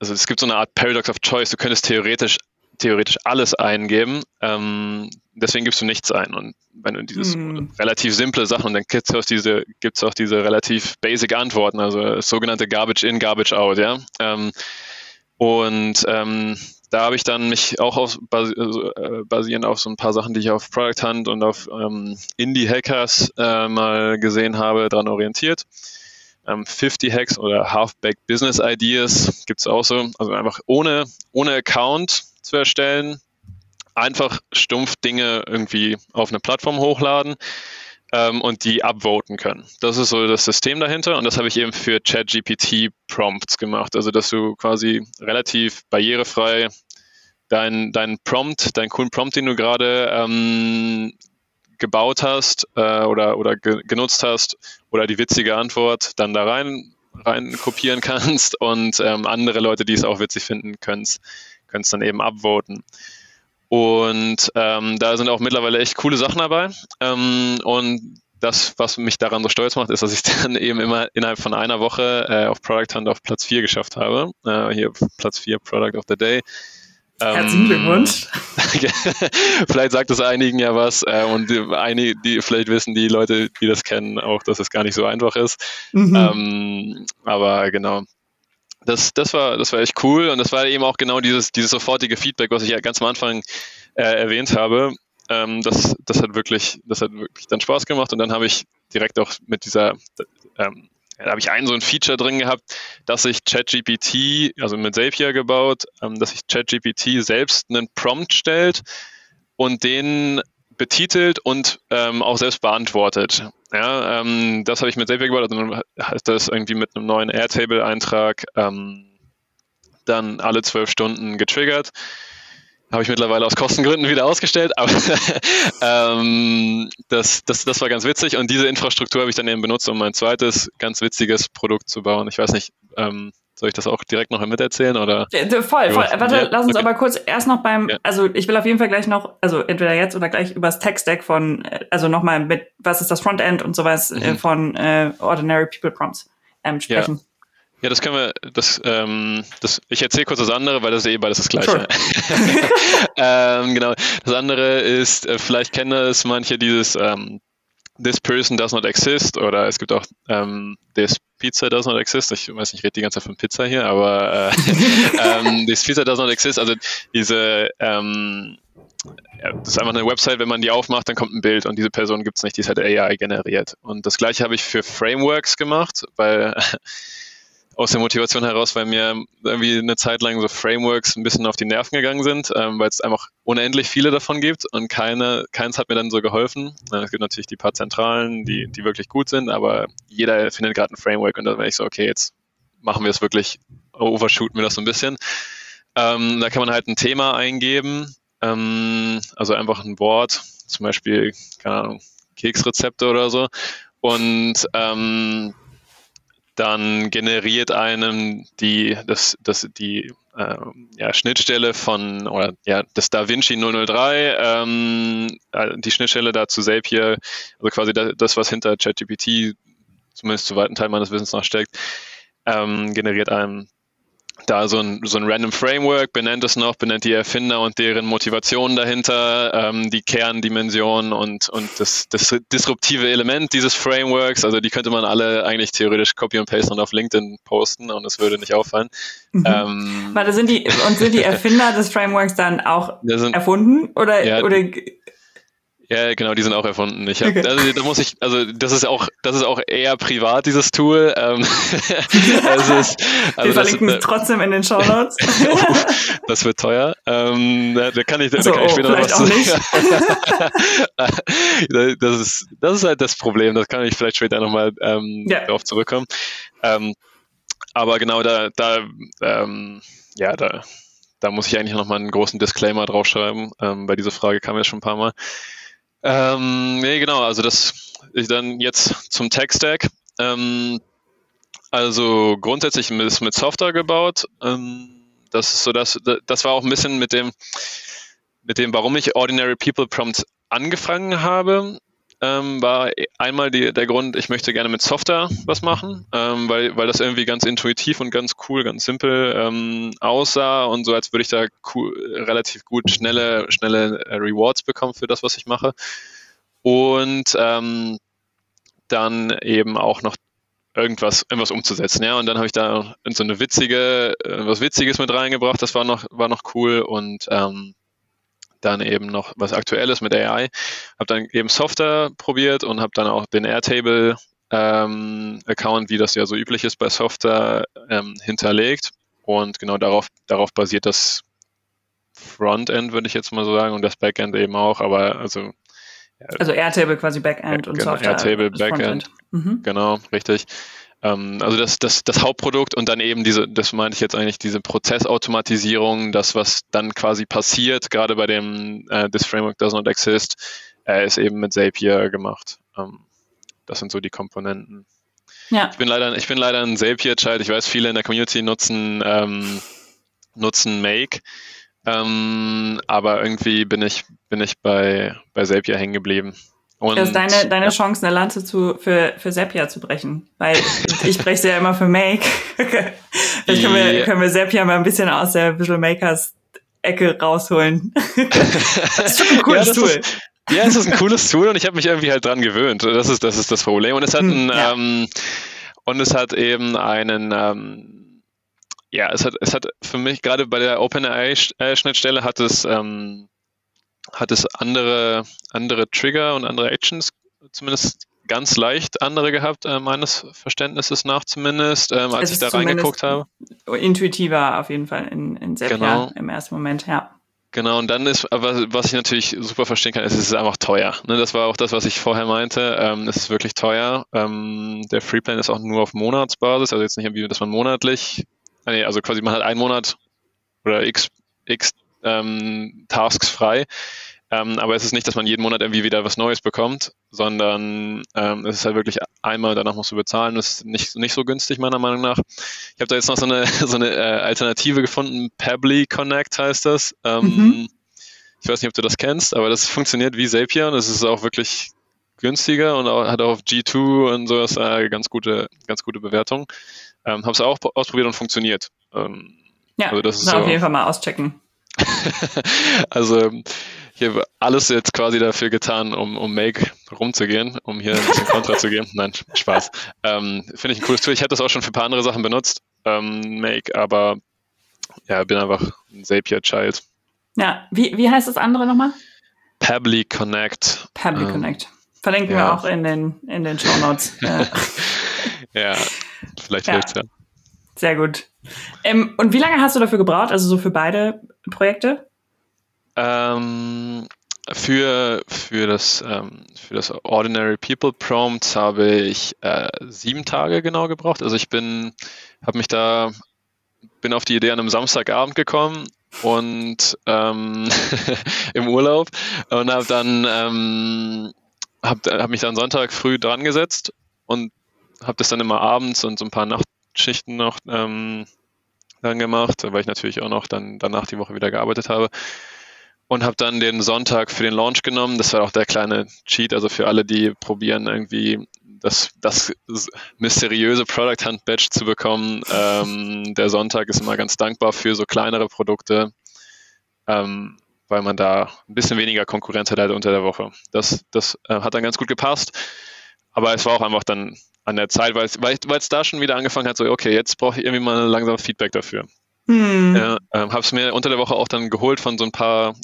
[SPEAKER 3] also es gibt so eine Art Paradox of Choice. Du könntest theoretisch theoretisch alles eingeben. Ähm, deswegen gibst du nichts ein. Und wenn du dieses hm. relativ simple Sachen, und dann gibt es auch diese, gibt's auch diese relativ basic Antworten, also sogenannte Garbage in, Garbage out, ja. Ähm, und ähm, da habe ich dann mich auch auf, also, äh, basierend auf so ein paar Sachen, die ich auf Product Hunt und auf ähm, Indie-Hackers äh, mal gesehen habe, daran orientiert. 50 ähm, Hacks oder Half-Baked Business Ideas gibt es auch so. Also einfach ohne, ohne Account zu erstellen, einfach stumpf Dinge irgendwie auf eine Plattform hochladen ähm, und die upvoten können. Das ist so das System dahinter und das habe ich eben für ChatGPT Prompts gemacht. Also dass du quasi relativ barrierefrei deinen dein Prompt, deinen coolen Prompt, den du gerade ähm, gebaut hast äh, oder, oder ge genutzt hast oder die witzige Antwort dann da rein, rein kopieren [LAUGHS] kannst und ähm, andere Leute, die es auch witzig finden, können es dann eben upvoten. Und ähm, da sind auch mittlerweile echt coole Sachen dabei. Ähm, und das, was mich daran so stolz macht, ist, dass ich [LAUGHS] dann eben immer innerhalb von einer Woche äh, auf Product Hunt auf Platz 4 geschafft habe. Äh, hier Platz 4 Product of the Day.
[SPEAKER 1] Ähm, Herzlichen Glückwunsch. [LAUGHS]
[SPEAKER 3] vielleicht sagt es einigen ja was äh, und die, einige, die, vielleicht wissen die Leute, die das kennen, auch, dass es gar nicht so einfach ist. Mhm. Ähm, aber genau, das, das, war, das war echt cool und das war eben auch genau dieses, dieses sofortige Feedback, was ich ja ganz am Anfang äh, erwähnt habe. Ähm, das, das, hat wirklich, das hat wirklich dann Spaß gemacht und dann habe ich direkt auch mit dieser, ähm, da habe ich einen so ein Feature drin gehabt, dass ich ChatGPT, also mit Zapier gebaut, ähm, dass ich ChatGPT selbst einen Prompt stellt und den betitelt und ähm, auch selbst beantwortet. Ja, ähm, das habe ich mit Zapier gebaut. Also heißt das irgendwie mit einem neuen Airtable-Eintrag ähm, dann alle zwölf Stunden getriggert. Habe ich mittlerweile aus Kostengründen wieder ausgestellt, aber [LAUGHS] ähm, das, das, das war ganz witzig und diese Infrastruktur habe ich dann eben benutzt, um mein zweites ganz witziges Produkt zu bauen. Ich weiß nicht, ähm, soll ich das auch direkt noch miterzählen oder?
[SPEAKER 1] Ja, voll, voll. Warte, ja, lass uns okay. aber kurz erst noch beim, ja. also ich will auf jeden Fall gleich noch, also entweder jetzt oder gleich übers Tech-Stack von, äh, also nochmal mit, was ist das Frontend und sowas äh, mhm. von äh, Ordinary People Prompts ähm, sprechen.
[SPEAKER 3] Ja. Das können wir, das, ähm, das, ich erzähle kurz das andere, weil das ist eh beides das Gleiche. [LAUGHS] Ähm, genau. Das andere ist, äh, vielleicht kennen das manche dieses ähm, This person does not exist oder es gibt auch ähm, This Pizza does not exist. Ich weiß nicht, ich rede die ganze Zeit von Pizza hier, aber äh, [LAUGHS] ähm, This Pizza does not exist. Also diese, ähm, ja, das ist einfach eine Website, wenn man die aufmacht, dann kommt ein Bild und diese Person gibt es nicht, die ist halt AI generiert. Und das gleiche habe ich für Frameworks gemacht, weil aus der Motivation heraus, weil mir irgendwie eine Zeit lang so Frameworks ein bisschen auf die Nerven gegangen sind, ähm, weil es einfach unendlich viele davon gibt und keine, keins hat mir dann so geholfen. Es gibt natürlich die paar Zentralen, die, die wirklich gut sind, aber jeder findet gerade ein Framework und dann wäre ich so, okay, jetzt machen wir es wirklich, overshooten wir das so ein bisschen. Ähm, da kann man halt ein Thema eingeben, ähm, also einfach ein Wort, zum Beispiel, keine Ahnung, Keksrezepte oder so. Und ähm, dann generiert einem die, das, das, die äh, ja, Schnittstelle von, oder ja, das DaVinci 003, ähm, äh, die Schnittstelle dazu Zapier, also quasi das, was hinter ChatGPT, zumindest zu weiten Teil meines Wissens noch steckt, ähm, generiert einem da so ein, so ein random Framework, benennt es noch, benennt die Erfinder und deren Motivation dahinter, ähm, die Kerndimension und, und das, das disruptive Element dieses Frameworks. Also die könnte man alle eigentlich theoretisch copy und paste und auf LinkedIn posten und es würde nicht auffallen.
[SPEAKER 1] Mhm. Ähm, Warte, sind die, und sind die [LAUGHS] Erfinder des Frameworks dann auch sind, erfunden oder,
[SPEAKER 3] ja,
[SPEAKER 1] oder
[SPEAKER 3] ja, genau, die sind auch erfunden. Ich hab, also, da muss ich, also das ist auch, das ist auch eher privat dieses Tool. Ähm, [LAUGHS]
[SPEAKER 1] also ist, also Wir verlinken es trotzdem in den Show Notes.
[SPEAKER 3] oh, [LAUGHS] das wird teuer. Ähm, da, da, kann ich, da
[SPEAKER 1] so,
[SPEAKER 3] kann ich
[SPEAKER 1] oh, später noch was auch nicht. [LAUGHS]
[SPEAKER 3] das ist, das ist halt das Problem. Das kann ich vielleicht später nochmal ähm, ja. darauf zurückkommen. Ähm, aber genau da, da, ähm, ja, da, da muss ich eigentlich nochmal einen großen Disclaimer draufschreiben, ähm, weil diese Frage kam ja schon ein paar Mal. Ähm, nee, genau, also das dann jetzt zum Tech-Stack. Ähm, also grundsätzlich ist mit Software gebaut. Ähm, das ist so, das, das war auch ein bisschen mit dem, mit dem, warum ich Ordinary People Prompt angefangen habe ähm, war einmal die, der Grund, ich möchte gerne mit Software was machen, ähm, weil, weil das irgendwie ganz intuitiv und ganz cool, ganz simpel ähm, aussah und so, als würde ich da cool, relativ gut schnelle, schnelle äh, Rewards bekommen für das, was ich mache. Und ähm, dann eben auch noch irgendwas, irgendwas umzusetzen, ja. Und dann habe ich da so eine witzige, äh, was Witziges mit reingebracht, das war noch, war noch cool und ähm, dann eben noch was Aktuelles mit AI. Habe dann eben Software probiert und habe dann auch den Airtable ähm, Account, wie das ja so üblich ist bei Software, ähm, hinterlegt. Und genau darauf, darauf basiert das Frontend, würde ich jetzt mal so sagen, und das Backend eben auch. Aber also
[SPEAKER 1] also Airtable quasi Backend ja, und genau, Software.
[SPEAKER 3] Airtable Backend. Mhm. Genau, richtig. Ähm, also das, das, das Hauptprodukt und dann eben diese, das meinte ich jetzt eigentlich, diese Prozessautomatisierung, das, was dann quasi passiert, gerade bei dem äh, This Framework Does Not Exist, äh, ist eben mit Zapier gemacht. Ähm, das sind so die Komponenten. Ja. Ich bin leider, ich bin leider ein Zapier-Child. Ich weiß, viele in der Community nutzen, ähm, nutzen Make. Ähm, aber irgendwie bin ich, bin ich bei, bei Zapier hängen geblieben.
[SPEAKER 1] Und, das ist deine, deine. Chance, eine Lanze zu, für, für Zapier zu brechen. Weil ich breche sie ja immer für Make. [LAUGHS] Vielleicht können wir, können wir Zapier mal ein bisschen aus der Visual Makers Ecke rausholen. [LAUGHS] das ist schon ein cooles ja, Tool.
[SPEAKER 3] Ist, ja, es ist ein cooles Tool und ich habe mich irgendwie halt dran gewöhnt. Das ist, das ist das Problem. Und es hat hm, ein, ja. ähm, und es hat eben einen, ähm, ja, es hat, es hat für mich gerade bei der OpenAI-Schnittstelle hat es ähm, hat es andere, andere Trigger und andere Actions, zumindest ganz leicht andere gehabt, äh, meines Verständnisses nach zumindest, ähm, als ich da reingeguckt habe.
[SPEAKER 1] Intuitiver auf jeden Fall in, in Sepia genau. im ersten Moment, ja.
[SPEAKER 3] Genau, und dann ist, aber was ich natürlich super verstehen kann, ist, es ist einfach teuer. Ne, das war auch das, was ich vorher meinte. Ähm, es ist wirklich teuer. Ähm, der Freeplan ist auch nur auf Monatsbasis, also jetzt nicht irgendwie, dass man monatlich, äh, also quasi man hat einen Monat oder x, x ähm, Tasks frei. Ähm, aber es ist nicht, dass man jeden Monat irgendwie wieder was Neues bekommt, sondern ähm, es ist halt wirklich einmal, danach musst du bezahlen. Das ist nicht, nicht so günstig, meiner Meinung nach. Ich habe da jetzt noch so eine, [LAUGHS] so eine äh, Alternative gefunden. Pebly Connect heißt das. Ähm, mhm. Ich weiß nicht, ob du das kennst, aber das funktioniert wie Zapier und es ist auch wirklich günstiger und auch, hat auch auf G2 und sowas äh, ganz gute, ganz gute Bewertung. Ähm, habe es auch ausprobiert und funktioniert.
[SPEAKER 1] Ähm, ja, also das ist so, auf jeden Fall mal auschecken. [LAUGHS]
[SPEAKER 3] also ich habe alles jetzt quasi dafür getan, um, um Make rumzugehen, um hier ein bisschen Kontra zu geben. Nein, Spaß. Ähm, Finde ich ein cooles Tool. Ich hätte das auch schon für ein paar andere Sachen benutzt, ähm, Make, aber ja, bin einfach ein Zapier-Child.
[SPEAKER 1] Ja, wie, wie heißt das andere nochmal?
[SPEAKER 3] Pably Connect.
[SPEAKER 1] Pably ähm, Connect. Verlinken ja. wir auch in den, in den Show Notes. [LAUGHS]
[SPEAKER 3] ja. vielleicht ja. hilft's ja.
[SPEAKER 1] Sehr gut. Ähm, und wie lange hast du dafür gebraucht, also so für beide Projekte?
[SPEAKER 3] Ähm, für, für, das, ähm, für das Ordinary People Prompt habe ich äh, sieben Tage genau gebraucht. Also ich bin, habe mich da, bin auf die Idee an einem Samstagabend gekommen und ähm, [LAUGHS] im Urlaub und habe dann ähm, habe hab mich dann Sonntag früh dran gesetzt und habe das dann immer abends und so ein paar Nachtschichten noch ähm, dann gemacht, weil ich natürlich auch noch dann danach die Woche wieder gearbeitet habe und habe dann den Sonntag für den Launch genommen. Das war auch der kleine Cheat, also für alle, die probieren irgendwie das, das mysteriöse Product Hunt Badge zu bekommen. Ähm, der Sonntag ist immer ganz dankbar für so kleinere Produkte, ähm, weil man da ein bisschen weniger Konkurrenz hat halt unter der Woche. Das, das äh, hat dann ganz gut gepasst. Aber es war auch einfach dann an der Zeit, weil es, weil es da schon wieder angefangen hat, so, okay, jetzt brauche ich irgendwie mal langsam Feedback dafür. Hm. Ja, ähm, habe es mir unter der Woche auch dann geholt von so ein paar,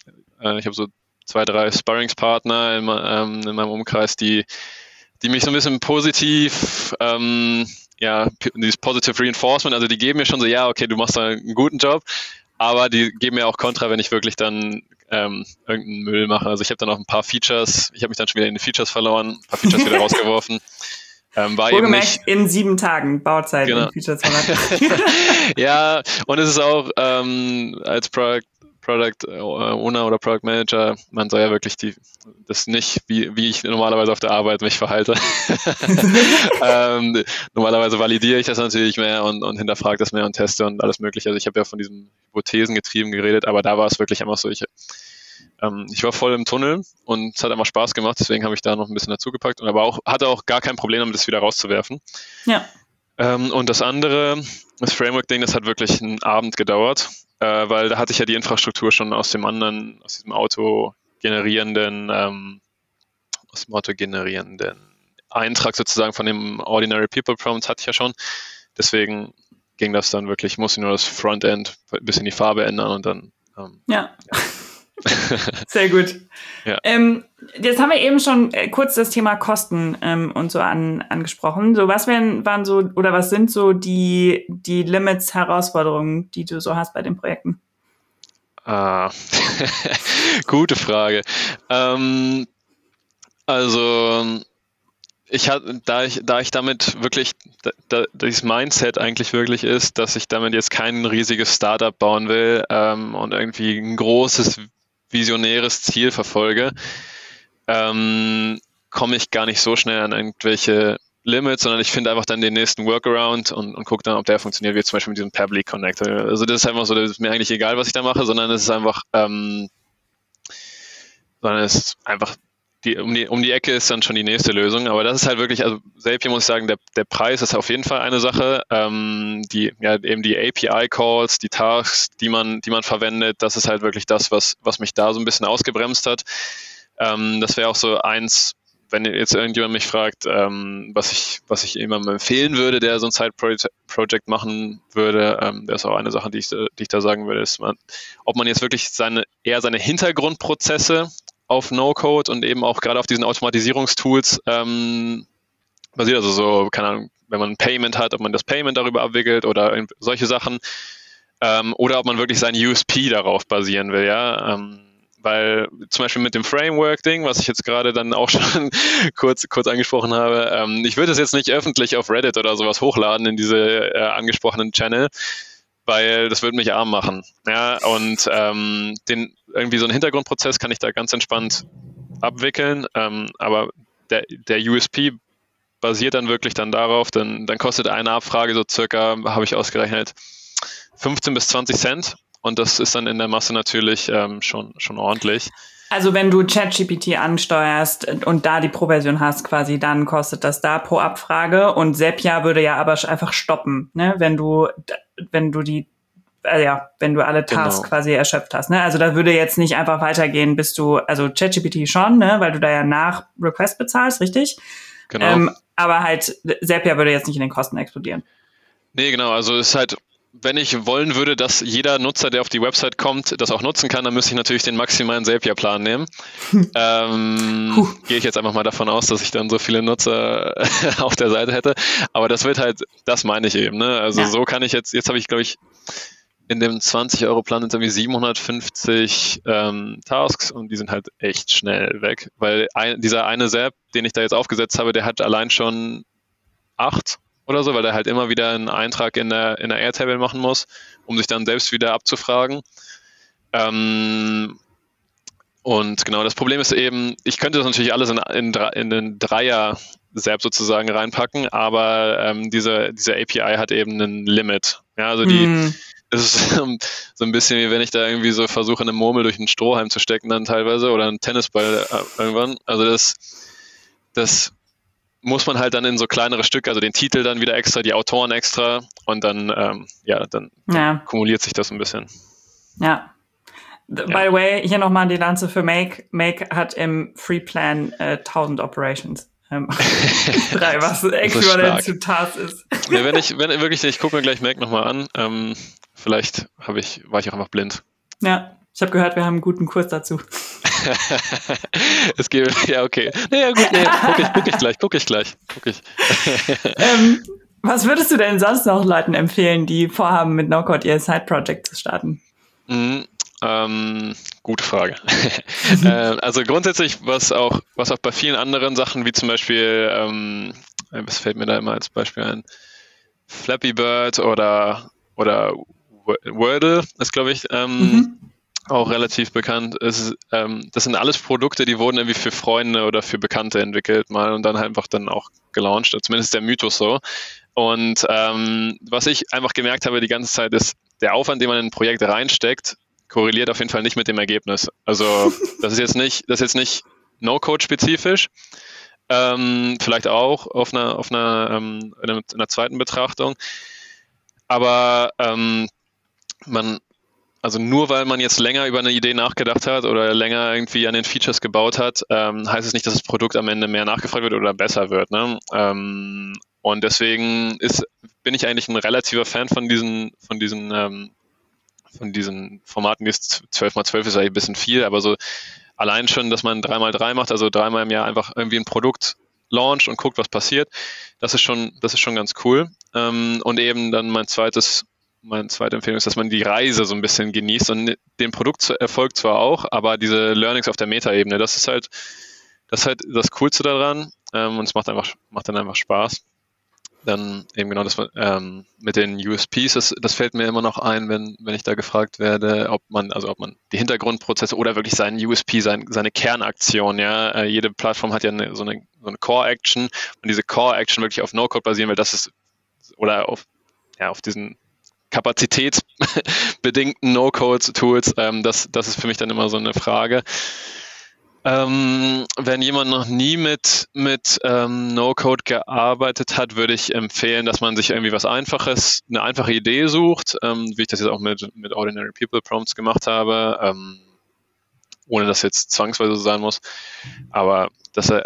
[SPEAKER 3] äh, ich habe so zwei, drei Sparringspartner in, ähm, in, meinem Umkreis, die, die mich so ein bisschen positiv, ähm, ja, dieses Positive Reinforcement, also die geben mir schon so, ja, okay, du machst da einen guten Job, aber die geben mir auch Kontra, wenn ich wirklich dann ähm, irgendeinen Müll mache. Also ich habe dann auch ein paar Features, ich habe mich dann schon wieder in die Features verloren, ein paar Features [LAUGHS] wieder rausgeworfen.
[SPEAKER 1] Ähm, war Wohlgemerkt in sieben Tagen Bauzeit genau. Features [LAUGHS] [LAUGHS]
[SPEAKER 3] Ja, und es ist auch ähm, als Product, Product Owner oder Product Manager, man soll ja wirklich die, das nicht, wie, wie ich normalerweise auf der Arbeit mich verhalte. [LAUGHS] ähm, normalerweise validiere ich das natürlich mehr und, und hinterfrage das mehr und teste und alles mögliche. Also ich habe ja von diesen Hypothesen getrieben geredet, aber da war es wirklich einfach so, ich ähm, ich war voll im Tunnel und es hat einfach Spaß gemacht, deswegen habe ich da noch ein bisschen dazugepackt und aber auch, hatte auch gar kein Problem damit, das wieder rauszuwerfen.
[SPEAKER 1] Ja.
[SPEAKER 3] Ähm, und das andere, das Framework-Ding, das hat wirklich einen Abend gedauert, äh, weil da hatte ich ja die Infrastruktur schon aus dem anderen, aus diesem Auto generierenden, ähm, aus dem Auto generierenden Eintrag sozusagen von dem Ordinary People Prompts hatte ich ja schon. Deswegen ging das dann wirklich, musste nur das Frontend ein bisschen die Farbe ändern und dann.
[SPEAKER 1] Ähm, ja. ja. [LAUGHS] Sehr gut. Ja. Ähm, jetzt haben wir eben schon äh, kurz das Thema Kosten ähm, und so an, angesprochen. So, was wären, waren so oder was sind so die, die Limits, Herausforderungen, die du so hast bei den Projekten?
[SPEAKER 3] Ah, [LAUGHS] gute Frage. Ähm, also ich hatte, da ich, da ich damit wirklich, da, da, dieses Mindset eigentlich wirklich ist, dass ich damit jetzt kein riesiges Startup bauen will ähm, und irgendwie ein großes visionäres Ziel verfolge, ähm, komme ich gar nicht so schnell an irgendwelche Limits, sondern ich finde einfach dann den nächsten Workaround und, und gucke dann, ob der funktioniert, wie zum Beispiel mit diesem Pebble Connector. Also das ist einfach so, das ist mir eigentlich egal, was ich da mache, sondern es ist einfach, ähm, sondern es ist einfach die, um, die, um die Ecke ist dann schon die nächste Lösung. Aber das ist halt wirklich, also selbst hier muss ich sagen, der, der Preis ist auf jeden Fall eine Sache. Ähm, die, ja, eben die API-Calls, die Tasks, die man, die man verwendet, das ist halt wirklich das, was, was mich da so ein bisschen ausgebremst hat. Ähm, das wäre auch so eins, wenn jetzt irgendjemand mich fragt, ähm, was ich, was ich jemandem empfehlen würde, der so ein Side-Project machen würde, ähm, das ist auch eine Sache, die ich, die ich da sagen würde, ist, man, ob man jetzt wirklich seine, eher seine Hintergrundprozesse auf No-Code und eben auch gerade auf diesen Automatisierungstools ähm, basiert. Also so, keine Ahnung, wenn man ein Payment hat, ob man das Payment darüber abwickelt oder solche Sachen. Ähm, oder ob man wirklich sein USP darauf basieren will, ja. Ähm, weil zum Beispiel mit dem Framework-Ding, was ich jetzt gerade dann auch [LAUGHS] schon kurz, kurz angesprochen habe, ähm, ich würde es jetzt nicht öffentlich auf Reddit oder sowas hochladen in diese äh, angesprochenen Channel, weil das würde mich arm machen. Ja, und ähm, den, irgendwie so einen Hintergrundprozess kann ich da ganz entspannt abwickeln, ähm, aber der, der USP basiert dann wirklich dann darauf, dann, dann kostet eine Abfrage so circa, habe ich ausgerechnet, 15 bis 20 Cent und das ist dann in der Masse natürlich ähm, schon, schon ordentlich.
[SPEAKER 1] Also wenn du ChatGPT ansteuerst und da die Pro-Version hast quasi, dann kostet das da pro Abfrage und Sepia würde ja aber einfach stoppen, ne? wenn du wenn du die äh, ja, wenn du alle Tasks genau. quasi erschöpft hast. Ne? Also da würde jetzt nicht einfach weitergehen, bis du, also ChatGPT schon, ne? weil du da ja nach Request bezahlst, richtig? Genau. Ähm, aber halt, Sepia würde jetzt nicht in den Kosten explodieren.
[SPEAKER 3] Nee, genau, also ist halt wenn ich wollen würde, dass jeder Nutzer, der auf die Website kommt, das auch nutzen kann, dann müsste ich natürlich den maximalen Zapier-Plan nehmen. [LAUGHS] ähm, Gehe ich jetzt einfach mal davon aus, dass ich dann so viele Nutzer [LAUGHS] auf der Seite hätte. Aber das wird halt, das meine ich eben. Ne? Also ja. so kann ich jetzt, jetzt habe ich, glaube ich, in dem 20-Euro-Plan sind irgendwie 750 ähm, Tasks und die sind halt echt schnell weg, weil ein, dieser eine Zap, den ich da jetzt aufgesetzt habe, der hat allein schon acht oder so, weil er halt immer wieder einen Eintrag in der, in der Airtable machen muss, um sich dann selbst wieder abzufragen. Ähm, und genau, das Problem ist eben, ich könnte das natürlich alles in, in, in den Dreier-Zap sozusagen reinpacken, aber ähm, diese, diese API hat eben ein Limit. Ja, also die, mm. ist [LAUGHS] so ein bisschen wie wenn ich da irgendwie so versuche, eine Murmel durch einen Strohhalm zu stecken dann teilweise oder einen Tennisball äh, irgendwann. Also das, das muss man halt dann in so kleinere Stücke, also den Titel dann wieder extra, die Autoren extra und dann, ähm, ja, dann, ja. kumuliert sich das ein bisschen.
[SPEAKER 1] Ja. By the way, hier nochmal die Lanze für Make. Make hat im Free Plan äh, 1000 Operations. Ähm, [LAUGHS] drei, was äquivalent zu TAS ist.
[SPEAKER 3] ja, wenn ich, wenn wirklich, ich gucke mir gleich Make nochmal an. Ähm, vielleicht habe ich, war ich auch einfach blind.
[SPEAKER 1] Ja. Ich habe gehört, wir haben einen guten Kurs dazu. [LAUGHS] [LAUGHS]
[SPEAKER 3] es geht, ja, okay. Naja, gut, nee, guck ich, guck ich gleich, guck ich gleich, guck ich. [LAUGHS]
[SPEAKER 1] ähm, was würdest du denn sonst noch Leuten empfehlen, die vorhaben, mit NoCode ihr Side-Project zu starten?
[SPEAKER 3] Mhm, ähm, gute Frage. [LAUGHS] äh, also grundsätzlich, was auch, was auch bei vielen anderen Sachen, wie zum Beispiel, ähm, was fällt mir da immer als Beispiel ein? Flappy Bird oder, oder Wordle ist, glaube ich, ähm, mhm auch relativ bekannt. Es, ähm, das sind alles Produkte, die wurden irgendwie für Freunde oder für Bekannte entwickelt mal und dann einfach dann auch gelauncht. Zumindest der Mythos so. Und ähm, was ich einfach gemerkt habe die ganze Zeit ist, der Aufwand, den man in ein Projekt reinsteckt, korreliert auf jeden Fall nicht mit dem Ergebnis. Also [LAUGHS] das ist jetzt nicht, das ist jetzt nicht No-Code-spezifisch. Ähm, vielleicht auch auf einer, auf einer, ähm, in einer zweiten Betrachtung. Aber ähm, man, also nur weil man jetzt länger über eine Idee nachgedacht hat oder länger irgendwie an den Features gebaut hat, ähm, heißt es nicht, dass das Produkt am Ende mehr nachgefragt wird oder besser wird. Ne? Ähm, und deswegen ist, bin ich eigentlich ein relativer Fan von diesen, von diesen, ähm, von diesen Formaten, ist 12x12 ist eigentlich ein bisschen viel, aber so allein schon, dass man 3x3 macht, also dreimal im Jahr einfach irgendwie ein Produkt launcht und guckt, was passiert, das ist schon, das ist schon ganz cool. Ähm, und eben dann mein zweites meine zweite Empfehlung ist, dass man die Reise so ein bisschen genießt und den Produkterfolg zwar auch, aber diese Learnings auf der Metaebene, das ist halt, das ist halt das Coolste daran ähm, und es macht einfach, macht dann einfach Spaß. Dann eben genau das ähm, mit den USPs, das, das fällt mir immer noch ein, wenn, wenn ich da gefragt werde, ob man, also ob man die Hintergrundprozesse oder wirklich seinen USP, sein, seine Kernaktion, ja, äh, jede Plattform hat ja eine, so eine, so eine Core-Action und diese Core-Action wirklich auf No-Code basieren, weil das ist, oder auf, ja, auf diesen kapazitätsbedingten No-Code-Tools, ähm, das, das ist für mich dann immer so eine Frage. Ähm, wenn jemand noch nie mit, mit ähm, No-Code gearbeitet hat, würde ich empfehlen, dass man sich irgendwie was Einfaches, eine einfache Idee sucht, ähm, wie ich das jetzt auch mit, mit Ordinary People Prompts gemacht habe, ähm, ohne dass jetzt zwangsweise so sein muss. Aber dass er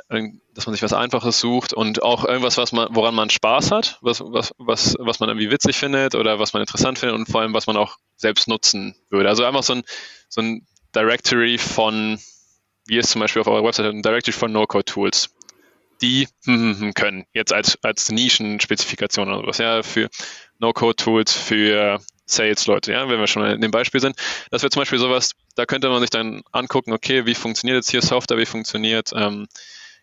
[SPEAKER 3] dass man sich was Einfaches sucht und auch irgendwas, was man, woran man Spaß hat, was, was, was, was man irgendwie witzig findet oder was man interessant findet und vor allem, was man auch selbst nutzen würde. Also einfach so ein, so ein Directory von, wie es zum Beispiel auf eurer Website ein Directory von No-Code-Tools, die hm, hm, hm, können, jetzt als, als Nischenspezifikation oder was, ja, für No-Code-Tools, für Sales-Leute, ja, wenn wir schon in dem Beispiel sind. Das wäre zum Beispiel sowas, da könnte man sich dann angucken, okay, wie funktioniert jetzt hier Software, wie funktioniert ähm,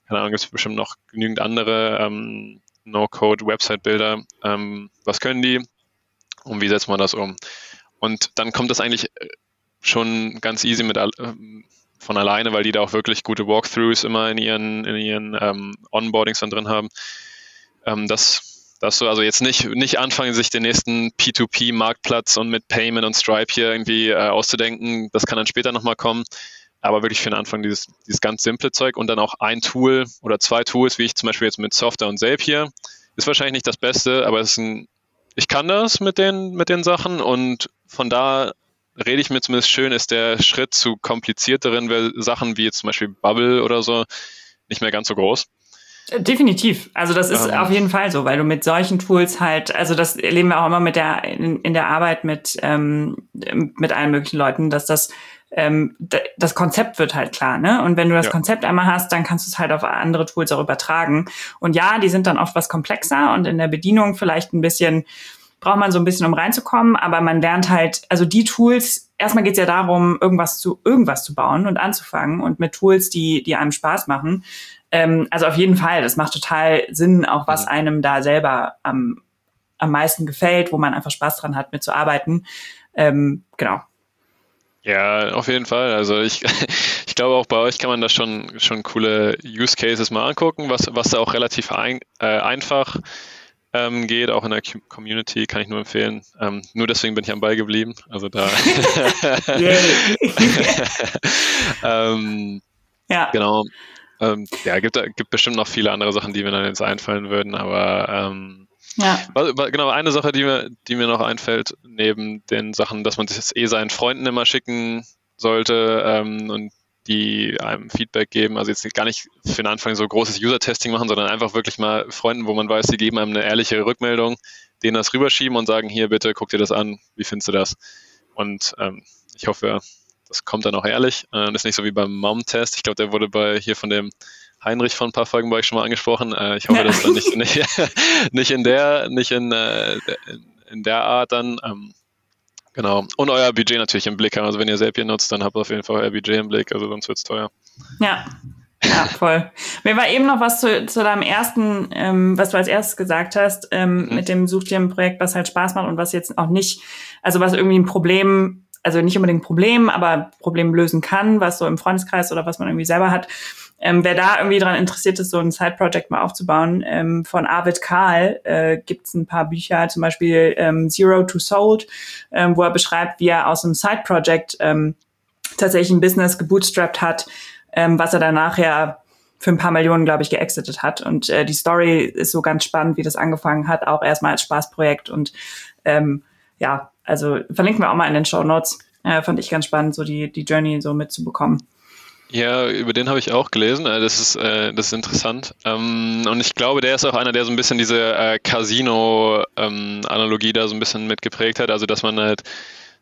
[SPEAKER 3] keine Ahnung, gibt es bestimmt noch genügend andere ähm, No-Code-Website-Bilder. Ähm, was können die und wie setzt man das um? Und dann kommt das eigentlich äh, schon ganz easy mit äh, von alleine, weil die da auch wirklich gute Walkthroughs immer in ihren, in ihren ähm, Onboardings dann drin haben. Ähm, das, das so, also jetzt nicht, nicht anfangen, sich den nächsten P2P-Marktplatz und mit Payment und Stripe hier irgendwie äh, auszudenken. Das kann dann später nochmal kommen aber wirklich für den Anfang dieses, dieses ganz simple Zeug und dann auch ein Tool oder zwei Tools, wie ich zum Beispiel jetzt mit Software und Zapier, ist wahrscheinlich nicht das Beste, aber ein, ich kann das mit den, mit den Sachen und von da rede ich mir zumindest schön, ist der Schritt zu komplizierteren Sachen wie jetzt zum Beispiel Bubble oder so nicht mehr ganz so groß.
[SPEAKER 1] Definitiv. Also das ist ähm. auf jeden Fall so, weil du mit solchen Tools halt, also das erleben wir auch immer mit der in, in der Arbeit mit ähm, mit allen möglichen Leuten, dass das ähm, das Konzept wird halt klar, ne? Und wenn du das ja. Konzept einmal hast, dann kannst du es halt auf andere Tools auch übertragen. Und ja, die sind dann oft was komplexer und in der Bedienung vielleicht ein bisschen braucht man so ein bisschen, um reinzukommen, aber man lernt halt, also die Tools, erstmal geht es ja darum, irgendwas zu, irgendwas zu bauen und anzufangen und mit Tools, die, die einem Spaß machen. Ähm, also auf jeden Fall, das macht total Sinn, auch was mhm. einem da selber am, am meisten gefällt, wo man einfach Spaß dran hat, mitzuarbeiten. Ähm, genau.
[SPEAKER 3] Ja, auf jeden Fall. Also ich, [LAUGHS] ich glaube auch bei euch kann man da schon, schon coole Use Cases mal angucken, was, was da auch relativ ein, äh, einfach ähm, geht, auch in der Community, kann ich nur empfehlen. Ähm, nur deswegen bin ich am Ball geblieben. Also da. [LAUGHS] [LAUGHS] ähm, ja. Genau. Ähm, ja, gibt, gibt bestimmt noch viele andere Sachen, die mir dann jetzt einfallen würden, aber ähm, ja. Genau, eine Sache, die mir, die mir noch einfällt, neben den Sachen, dass man das eh seinen Freunden immer schicken sollte ähm, und die einem Feedback geben, also jetzt gar nicht für den Anfang so großes User-Testing machen, sondern einfach wirklich mal Freunden, wo man weiß, die geben einem eine ehrliche Rückmeldung, denen das rüberschieben und sagen, hier bitte, guck dir das an, wie findest du das? Und ähm, ich hoffe, das kommt dann auch ehrlich. Äh, das ist nicht so wie beim Mom-Test. Ich glaube, der wurde bei hier von dem Heinrich von ein paar Folgen bei euch schon mal angesprochen. Äh, ich hoffe, ja. [LAUGHS] dass dann nicht, nicht, [LAUGHS] nicht in der, nicht in, äh, in, der Art dann. Ähm, genau. Und euer Budget natürlich im Blick haben. Also wenn ihr Zapier nutzt, dann habt ihr auf jeden Fall euer Budget im Blick, also sonst wird es teuer.
[SPEAKER 1] Ja. Ja, voll. Mir war eben noch was zu, zu deinem ersten, ähm, was du als erstes gesagt hast, ähm, mhm. mit dem Such dir ein Projekt, was halt Spaß macht und was jetzt auch nicht, also was irgendwie ein Problem, also nicht unbedingt Problem, aber Problem lösen kann, was so im Freundeskreis oder was man irgendwie selber hat. Ähm, wer da irgendwie dran interessiert ist, so ein Side-Project mal aufzubauen, ähm, von Arvid Kahl äh, gibt ein paar Bücher, zum Beispiel ähm, Zero to Sold, ähm, wo er beschreibt, wie er aus einem Side-Project ähm, tatsächlich ein Business gebootstrapped hat, ähm, was er dann nachher für ein paar Millionen, glaube ich, geexitet hat. Und äh, die Story ist so ganz spannend, wie das angefangen hat, auch erstmal als Spaßprojekt. Und ähm, ja, also verlinken wir auch mal in den Show Notes. Äh, fand ich ganz spannend, so die, die Journey so mitzubekommen.
[SPEAKER 3] Ja, über den habe ich auch gelesen. Äh, das ist, äh, das ist interessant. Ähm, und ich glaube, der ist auch einer, der so ein bisschen diese äh, Casino-Analogie da so ein bisschen mitgeprägt hat. Also, dass man halt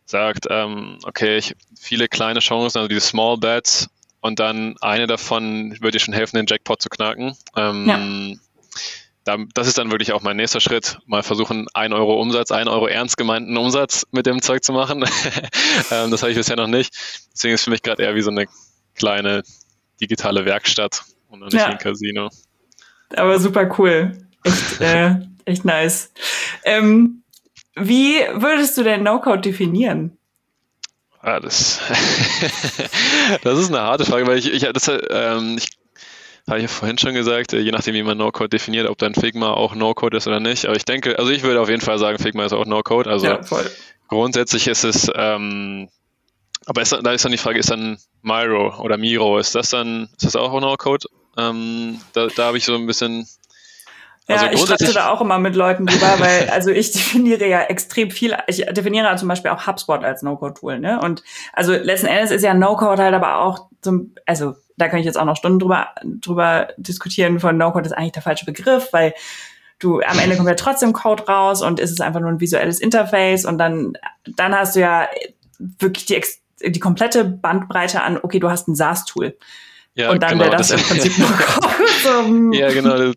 [SPEAKER 3] sagt, ähm, okay, ich, viele kleine Chancen, also diese Small Bets, und dann eine davon würde dir schon helfen, den Jackpot zu knacken. Ähm, ja. Das ist dann wirklich auch mein nächster Schritt. Mal versuchen, ein Euro Umsatz, ein Euro ernst gemeinten Umsatz mit dem Zeug zu machen. [LAUGHS] das habe ich bisher noch nicht. Deswegen ist es für mich gerade eher wie so eine kleine digitale Werkstatt und nicht ja. ein Casino.
[SPEAKER 1] Aber super cool. Echt, [LAUGHS] äh, echt nice. Ähm, wie würdest du denn No-Code definieren?
[SPEAKER 3] Ah, das, [LAUGHS] das ist eine harte Frage, weil ich, ich, das, ähm, ich habe ich ja vorhin schon gesagt, äh, je nachdem, wie man No-Code definiert, ob dann Figma auch No-Code ist oder nicht. Aber ich denke, also ich würde auf jeden Fall sagen, Figma ist auch No-Code. Also ja, grundsätzlich ist es ähm, aber ist, da ist dann die Frage, ist dann Miro oder Miro, ist das dann, ist das auch No-Code? Ähm, da da habe ich so ein bisschen.
[SPEAKER 1] Also ja, ich spreche da auch immer mit Leuten drüber, [LAUGHS] weil, also ich definiere ja extrem viel, ich definiere zum Beispiel auch HubSpot als No-Code-Tool, ne? Und also letzten Endes ist ja No-Code halt aber auch zum, also da kann ich jetzt auch noch Stunden drüber, drüber diskutieren, von No-Code ist eigentlich der falsche Begriff, weil du am Ende kommt ja trotzdem Code raus und ist es einfach nur ein visuelles Interface und dann, dann hast du ja wirklich die die komplette Bandbreite an, okay, du hast ein SaaS-Tool. Ja, und dann genau, wäre das, das, im Prinzip nur [LAUGHS]
[SPEAKER 3] so, Ja, genau.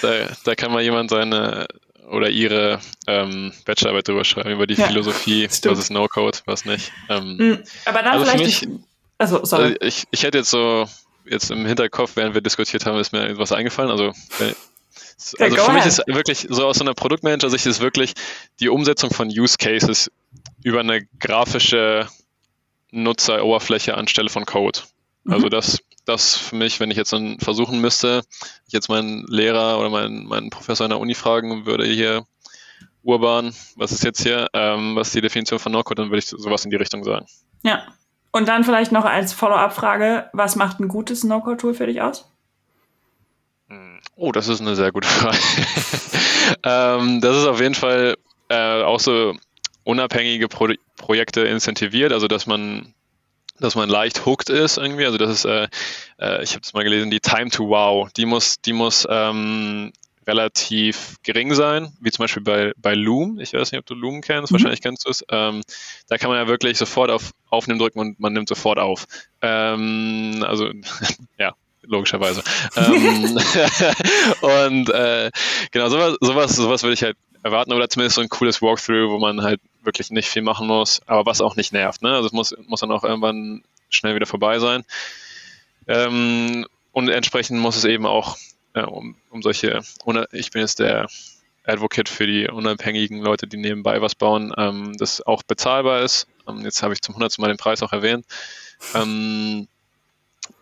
[SPEAKER 3] Da, da kann mal jemand seine oder ihre ähm, Bachelorarbeit drüber schreiben, über die ja, Philosophie, [LAUGHS] was ist No-Code, was nicht. Ähm, hm,
[SPEAKER 1] Aber dann also vielleicht. Mich, also, sorry. Also
[SPEAKER 3] ich, ich hätte jetzt so, jetzt im Hinterkopf, während wir diskutiert haben, ist mir etwas eingefallen. Also, [LAUGHS] also für mich ist wirklich so aus so einer Produktmanager-Sicht ist wirklich die Umsetzung von Use Cases über eine grafische Nutzeroberfläche anstelle von Code. Mhm. Also das, das für mich, wenn ich jetzt dann versuchen müsste, ich jetzt meinen Lehrer oder meinen, meinen Professor in der Uni fragen würde, hier urban, was ist jetzt hier, ähm, was ist die Definition von No-Code, dann würde ich sowas in die Richtung sagen.
[SPEAKER 1] Ja. Und dann vielleicht noch als Follow-up-Frage, was macht ein gutes No-Code-Tool für dich aus?
[SPEAKER 3] Oh, das ist eine sehr gute Frage. [LAUGHS] ähm, das ist auf jeden Fall äh, auch so unabhängige Pro Projekte incentiviert, also dass man dass man leicht hooked ist irgendwie. Also das ist, äh, äh, ich habe das mal gelesen, die Time to Wow, die muss, die muss ähm, relativ gering sein, wie zum Beispiel bei, bei Loom. Ich weiß nicht, ob du Loom kennst, mhm. wahrscheinlich kennst du es. Ähm, da kann man ja wirklich sofort auf Aufnehmen drücken und man nimmt sofort auf. Ähm, also, [LAUGHS] ja, logischerweise. ähm, [LAUGHS] und äh, genau, sowas, sowas, sowas würde ich halt erwarten, oder zumindest so ein cooles Walkthrough, wo man halt wirklich nicht viel machen muss, aber was auch nicht nervt. Ne? Also es muss, muss dann auch irgendwann schnell wieder vorbei sein. Ähm, und entsprechend muss es eben auch äh, um, um solche, ich bin jetzt der Advocate für die unabhängigen Leute, die nebenbei was bauen, ähm, das auch bezahlbar ist. Ähm, jetzt habe ich zum hundertsten Mal den Preis auch erwähnt. Ähm,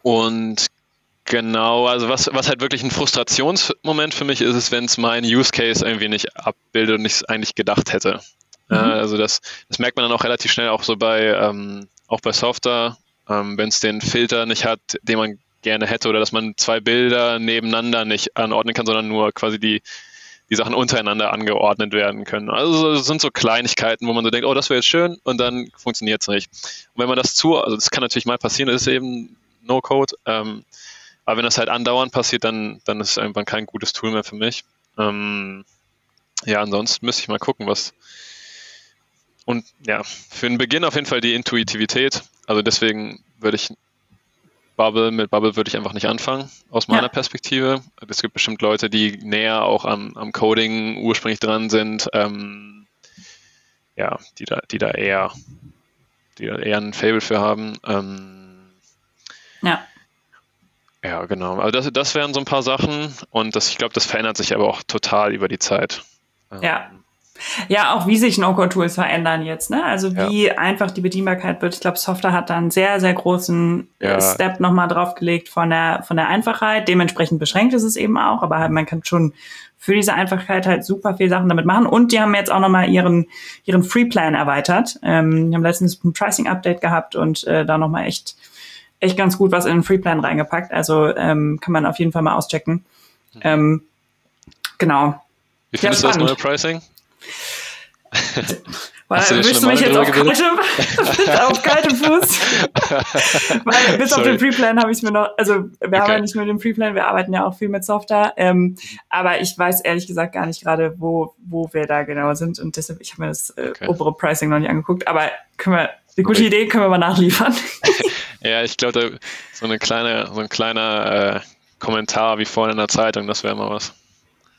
[SPEAKER 3] und genau, also was, was halt wirklich ein Frustrationsmoment für mich ist, ist, wenn es mein Use Case irgendwie nicht abbildet und ich es eigentlich gedacht hätte. Mhm. Äh, also das, das merkt man dann auch relativ schnell auch so bei, ähm, auch bei Software, ähm, wenn es den Filter nicht hat, den man gerne hätte oder dass man zwei Bilder nebeneinander nicht anordnen kann, sondern nur quasi die, die Sachen untereinander angeordnet werden können. Also das sind so Kleinigkeiten, wo man so denkt, oh, das wäre jetzt schön und dann funktioniert es nicht. Und wenn man das zu, also das kann natürlich mal passieren, das ist eben No-Code, ähm, aber wenn das halt andauernd passiert, dann, dann ist es irgendwann kein gutes Tool mehr für mich. Ähm, ja, ansonsten müsste ich mal gucken, was. Und ja, für den Beginn auf jeden Fall die Intuitivität. Also deswegen würde ich Bubble, mit Bubble würde ich einfach nicht anfangen, aus meiner ja. Perspektive. Es gibt bestimmt Leute, die näher auch am, am Coding ursprünglich dran sind, ähm, ja, die da, die da eher, die da eher ein Fable für haben. Ähm,
[SPEAKER 1] ja.
[SPEAKER 3] Ja, genau. Also das, das wären so ein paar Sachen und das, ich glaube, das verändert sich aber auch total über die Zeit.
[SPEAKER 1] Ähm, ja, auch wie sich No-Code-Tools verändern jetzt, ne? Also wie ja. einfach die Bedienbarkeit wird. Ich glaube, Software hat da einen sehr, sehr großen äh, ja. Step nochmal draufgelegt von der, von der Einfachheit. Dementsprechend beschränkt ist es eben auch, aber halt, man kann schon für diese Einfachheit halt super viel Sachen damit machen. Und die haben jetzt auch nochmal ihren, ihren Free-Plan erweitert. Ähm, die haben letztens ein Pricing-Update gehabt und äh, da nochmal echt, echt ganz gut was in den Free-Plan reingepackt. Also ähm, kann man auf jeden Fall mal auschecken. Mhm. Ähm, genau.
[SPEAKER 3] Wie findest ja, du das neue Pricing?
[SPEAKER 1] Weil willst du mich jetzt auf, kalte, [LAUGHS] auf kaltem Fuß? [LAUGHS] Weil bis Sorry. auf den Preplan habe ich mir noch, also wir okay. ja nicht nur den Preplan, wir arbeiten ja auch viel mit Software, ähm, aber ich weiß ehrlich gesagt gar nicht gerade, wo, wo wir da genau sind und deshalb, ich habe mir das äh, okay. obere Pricing noch nicht angeguckt, aber können wir, eine gute okay. Idee können wir mal nachliefern. [LAUGHS]
[SPEAKER 3] ja, ich glaube, so eine kleine, so ein kleiner äh, Kommentar wie vorhin in der Zeitung, das wäre mal was.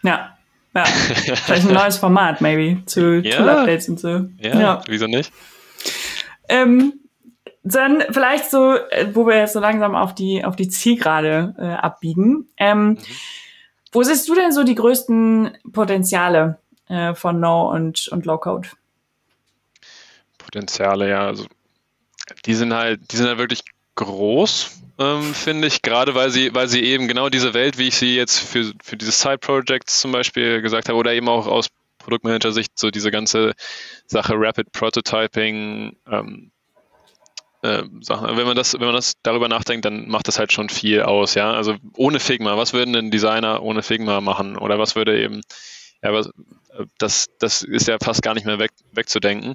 [SPEAKER 1] Ja, ja, [LAUGHS] vielleicht ein neues Format, maybe, zu ja. Tool-Updates und so.
[SPEAKER 3] Ja, ja, wieso nicht?
[SPEAKER 1] Ähm, dann vielleicht so, äh, wo wir jetzt so langsam auf die, auf die Zielgerade äh, abbiegen. Ähm, mhm. Wo siehst du denn so die größten Potenziale äh, von No und, und Low Code?
[SPEAKER 3] Potenziale, ja, also die sind halt, die sind halt wirklich groß ähm, finde ich, gerade weil sie, weil sie eben genau diese Welt, wie ich sie jetzt für, für diese Side-Projects zum Beispiel gesagt habe, oder eben auch aus Produktmanager-Sicht so diese ganze Sache Rapid Prototyping, ähm, äh, Sachen. Wenn man das, wenn man das darüber nachdenkt, dann macht das halt schon viel aus, ja. Also ohne Figma, was würden denn Designer ohne Figma machen? Oder was würde eben, ja, was, das, das ist ja fast gar nicht mehr weg, wegzudenken.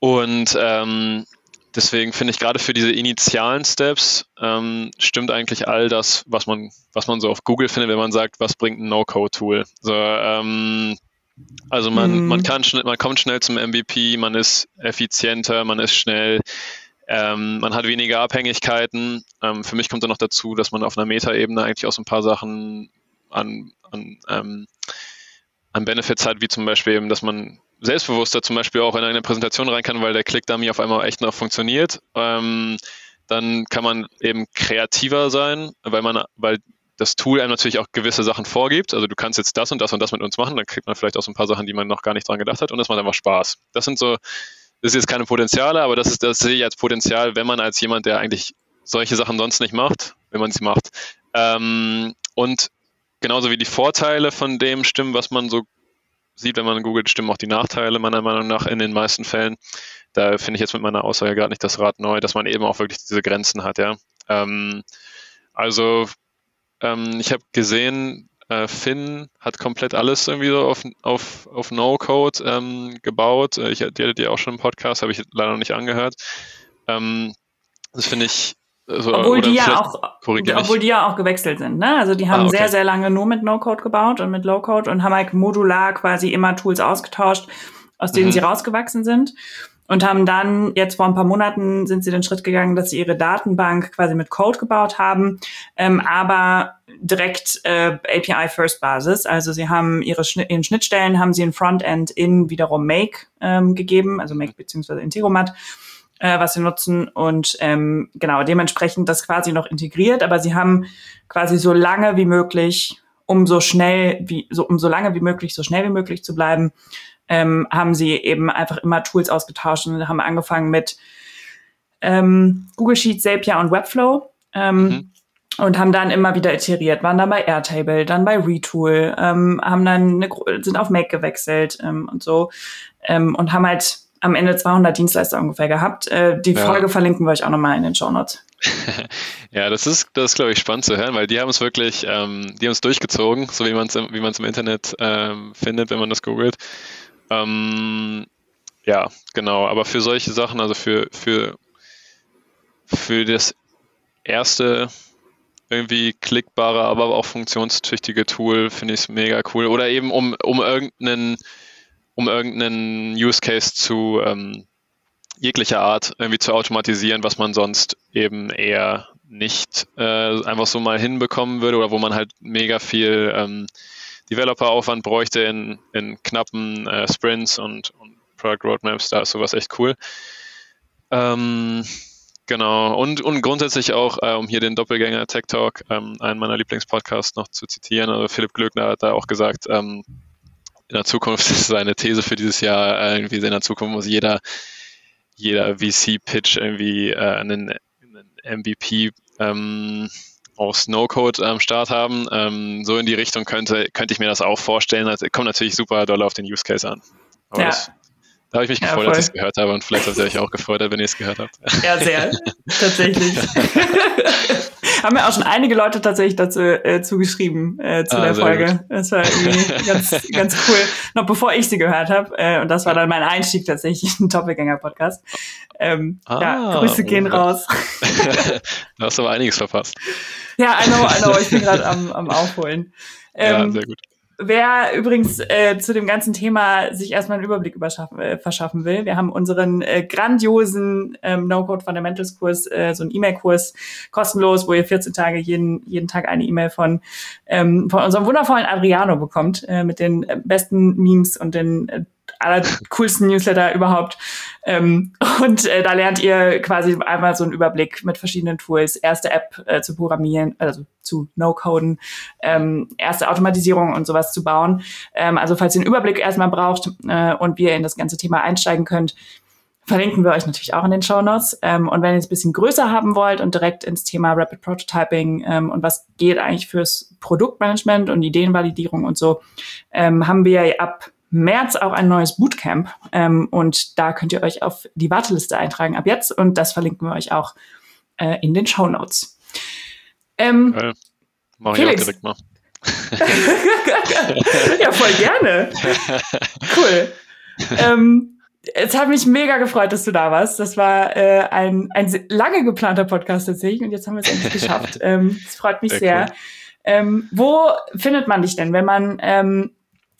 [SPEAKER 3] Und ähm, deswegen finde ich gerade für diese initialen Steps ähm, stimmt eigentlich all das, was man, was man so auf Google findet, wenn man sagt, was bringt ein No-Code-Tool. So, ähm, also man, mhm. man kann schnell, man kommt schnell zum MVP, man ist effizienter, man ist schnell, ähm, man hat weniger Abhängigkeiten. Ähm, für mich kommt dann noch dazu, dass man auf einer Meta-Ebene eigentlich auch so ein paar Sachen an, an, ähm, an Benefits hat, wie zum Beispiel eben, dass man selbstbewusster zum Beispiel auch in eine Präsentation rein kann, weil der Click-Dummy auf einmal echt noch funktioniert. Ähm, dann kann man eben kreativer sein, weil man, weil das Tool einem natürlich auch gewisse Sachen vorgibt. Also du kannst jetzt das und das und das mit uns machen, dann kriegt man vielleicht auch so ein paar Sachen, die man noch gar nicht dran gedacht hat und das macht einfach Spaß. Das sind so, das ist jetzt keine Potenziale, aber das ist, das sehe ich als Potenzial, wenn man als jemand, der eigentlich solche Sachen sonst nicht macht, wenn man sie macht. Ähm, und genauso wie die Vorteile von dem stimmen, was man so sieht, wenn man googelt, stimmen auch die Nachteile meiner Meinung nach in den meisten Fällen. Da finde ich jetzt mit meiner Aussage gerade nicht das Rad neu, dass man eben auch wirklich diese Grenzen hat, ja. Ähm, also ähm, ich habe gesehen, äh, Finn hat komplett alles irgendwie so auf, auf, auf No-Code ähm, gebaut. Äh, ich, die hattet ihr auch schon im Podcast, habe ich leider noch nicht angehört. Ähm, Das finde ich. Also,
[SPEAKER 1] obwohl die ja auch, obwohl die ja auch gewechselt sind, ne? Also die haben ah, okay. sehr, sehr lange nur mit No-Code gebaut und mit Low-Code und haben halt modular quasi immer Tools ausgetauscht, aus denen mhm. sie rausgewachsen sind und haben dann jetzt vor ein paar Monaten sind sie den Schritt gegangen, dass sie ihre Datenbank quasi mit Code gebaut haben, ähm, aber direkt äh, API First Basis. Also sie haben ihre Schnitt, ihren Schnittstellen haben sie ein Frontend in wiederum Make ähm, gegeben, also Make beziehungsweise Integromat äh, was sie nutzen und ähm, genau dementsprechend das quasi noch integriert, aber sie haben quasi so lange wie möglich, um so schnell wie so um so lange wie möglich, so schnell wie möglich zu bleiben, ähm, haben sie eben einfach immer Tools ausgetauscht und haben angefangen mit ähm, Google Sheets, Zapier und Webflow. Ähm, mhm. Und haben dann immer wieder iteriert, waren dann bei Airtable, dann bei Retool, ähm, haben dann eine, sind auf Make gewechselt ähm, und so ähm, und haben halt am Ende 200 Dienstleister ungefähr gehabt. Äh, die ja. Folge verlinken wir euch auch nochmal in den Show Notes. [LAUGHS]
[SPEAKER 3] ja, das ist, das ist, glaube ich, spannend zu hören, weil die haben es wirklich, ähm, die haben es durchgezogen, so wie man es wie man's im Internet ähm, findet, wenn man das googelt. Ähm, ja, genau. Aber für solche Sachen, also für, für, für das erste irgendwie klickbare, aber auch funktionstüchtige Tool finde ich es mega cool. Oder eben um, um irgendeinen, um irgendeinen Use Case zu ähm, jeglicher Art irgendwie zu automatisieren, was man sonst eben eher nicht äh, einfach so mal hinbekommen würde oder wo man halt mega viel ähm, Developer-Aufwand bräuchte in, in knappen äh, Sprints und, und Product Roadmaps, da ist sowas echt cool. Ähm, genau, und, und grundsätzlich auch, äh, um hier den Doppelgänger Tech Talk, ähm, einen meiner Lieblingspodcasts noch zu zitieren, also Philipp Glöckner hat da auch gesagt, ähm, in der Zukunft ist [LAUGHS] seine These für dieses Jahr äh, irgendwie in der Zukunft muss jeder, jeder VC-Pitch irgendwie äh, einen, einen MVP ähm, auch Snowcode am Start haben. Ähm, so in die Richtung könnte, könnte ich mir das auch vorstellen. Also, kommt natürlich super doll auf den Use Case an. Aber ja. das, da habe ich mich gefreut, ja, als ich es gehört habe und vielleicht habt ihr euch auch gefreut, wenn ihr es gehört habt. [LAUGHS]
[SPEAKER 1] Ja, sehr. Tatsächlich. [LAUGHS] Haben mir auch schon einige Leute tatsächlich dazu äh, zugeschrieben äh, zu ah, der Folge. Gut. Das war irgendwie [LAUGHS] ganz, ganz cool. Noch bevor ich sie gehört habe. Äh, und das war dann mein Einstieg tatsächlich in den Doppelgänger-Podcast. Ähm, ah, ja, Grüße gehen oh, raus.
[SPEAKER 3] du hast aber einiges verpasst.
[SPEAKER 1] Ja, I know, I know. Ich bin gerade am, am Aufholen. Ähm, ja, sehr gut. Wer übrigens äh, zu dem ganzen Thema sich erstmal einen Überblick äh, verschaffen will, wir haben unseren äh, grandiosen ähm, No-Code Fundamentals Kurs, äh, so einen E-Mail-Kurs kostenlos, wo ihr 14 Tage jeden, jeden Tag eine E-Mail von, ähm, von unserem wundervollen Adriano bekommt, äh, mit den äh, besten Memes und den äh, allercoolsten Newsletter überhaupt. Ähm, und äh, da lernt ihr quasi einmal so einen Überblick mit verschiedenen Tools, erste App äh, zu programmieren, also zu No-Coden, ähm, erste Automatisierung und sowas zu bauen. Ähm, also falls ihr einen Überblick erstmal braucht äh, und wir in das ganze Thema einsteigen könnt, verlinken wir euch natürlich auch in den Show Notes. Ähm, und wenn ihr es ein bisschen größer haben wollt und direkt ins Thema Rapid Prototyping ähm, und was geht eigentlich fürs Produktmanagement und Ideenvalidierung und so, ähm, haben wir ab März auch ein neues Bootcamp. Ähm, und da könnt ihr euch auf die Warteliste eintragen ab jetzt. Und das verlinken wir euch auch äh, in den Show Notes. Ähm,
[SPEAKER 3] Geil. Mach ich auch direkt mal. [LAUGHS]
[SPEAKER 1] ja, voll gerne. Cool. ähm, es hat mich mega gefreut, dass du da warst. Das war äh, ein, ein lange geplanter Podcast tatsächlich und jetzt haben wir es endlich geschafft. [LAUGHS] Ähm, es freut mich sehr. sehr. Cool. Ähm, wo findet man dich denn, wenn man ähm,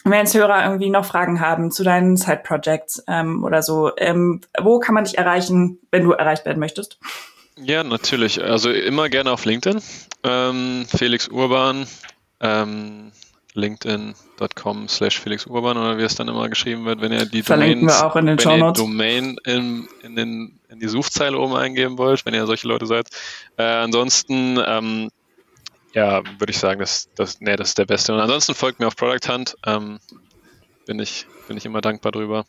[SPEAKER 1] wenn jetzt Hörer irgendwie noch Fragen haben zu deinen Side-Projects ähm, oder so, ähm, wo kann man dich erreichen, wenn du erreicht werden möchtest?
[SPEAKER 3] Ja, natürlich. Also immer gerne auf LinkedIn. Ähm, Felix Urban, ähm, linkedin.com slash Felix Urban oder wie es dann immer geschrieben wird, wenn ihr die
[SPEAKER 1] Verlinken Domains, wir auch in den wenn ihr
[SPEAKER 3] Domain in, in, den, in die Suchzeile oben eingeben wollt, wenn ihr solche Leute seid. Äh, ansonsten ähm, ja, würde ich sagen, das, das, nee, das ist der beste. Und ansonsten folgt mir auf Product Hunt. Ähm, bin, ich, bin ich immer dankbar drüber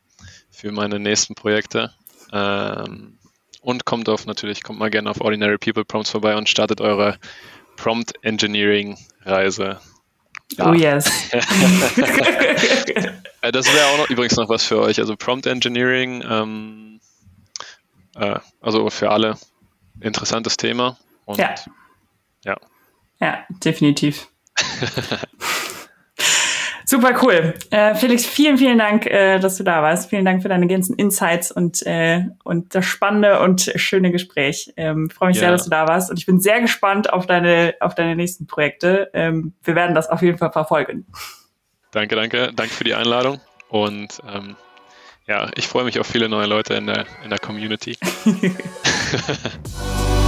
[SPEAKER 3] für meine nächsten Projekte. Ähm, und kommt auf natürlich, kommt mal gerne auf Ordinary People Prompts vorbei und startet eure Prompt Engineering Reise.
[SPEAKER 1] Ja. Oh yes. [LAUGHS]
[SPEAKER 3] Äh, das wäre auch noch übrigens noch was für euch. Also Prompt Engineering, ähm, äh, also für alle interessantes Thema. Und
[SPEAKER 1] ja.
[SPEAKER 3] ja.
[SPEAKER 1] Ja, definitiv. [LAUGHS] Super cool. Äh, Felix, vielen, vielen Dank, äh, dass du da warst. Vielen Dank für deine ganzen Insights und, äh, und das spannende und schöne Gespräch. Ähm, Freue mich ja. sehr, dass du da warst und ich bin sehr gespannt auf deine, auf deine nächsten Projekte. Ähm, wir werden das auf jeden Fall verfolgen.
[SPEAKER 3] Danke, danke. Danke für die Einladung und ähm, ja, ich freue mich auf viele neue Leute in der, in der Community. [LAUGHS]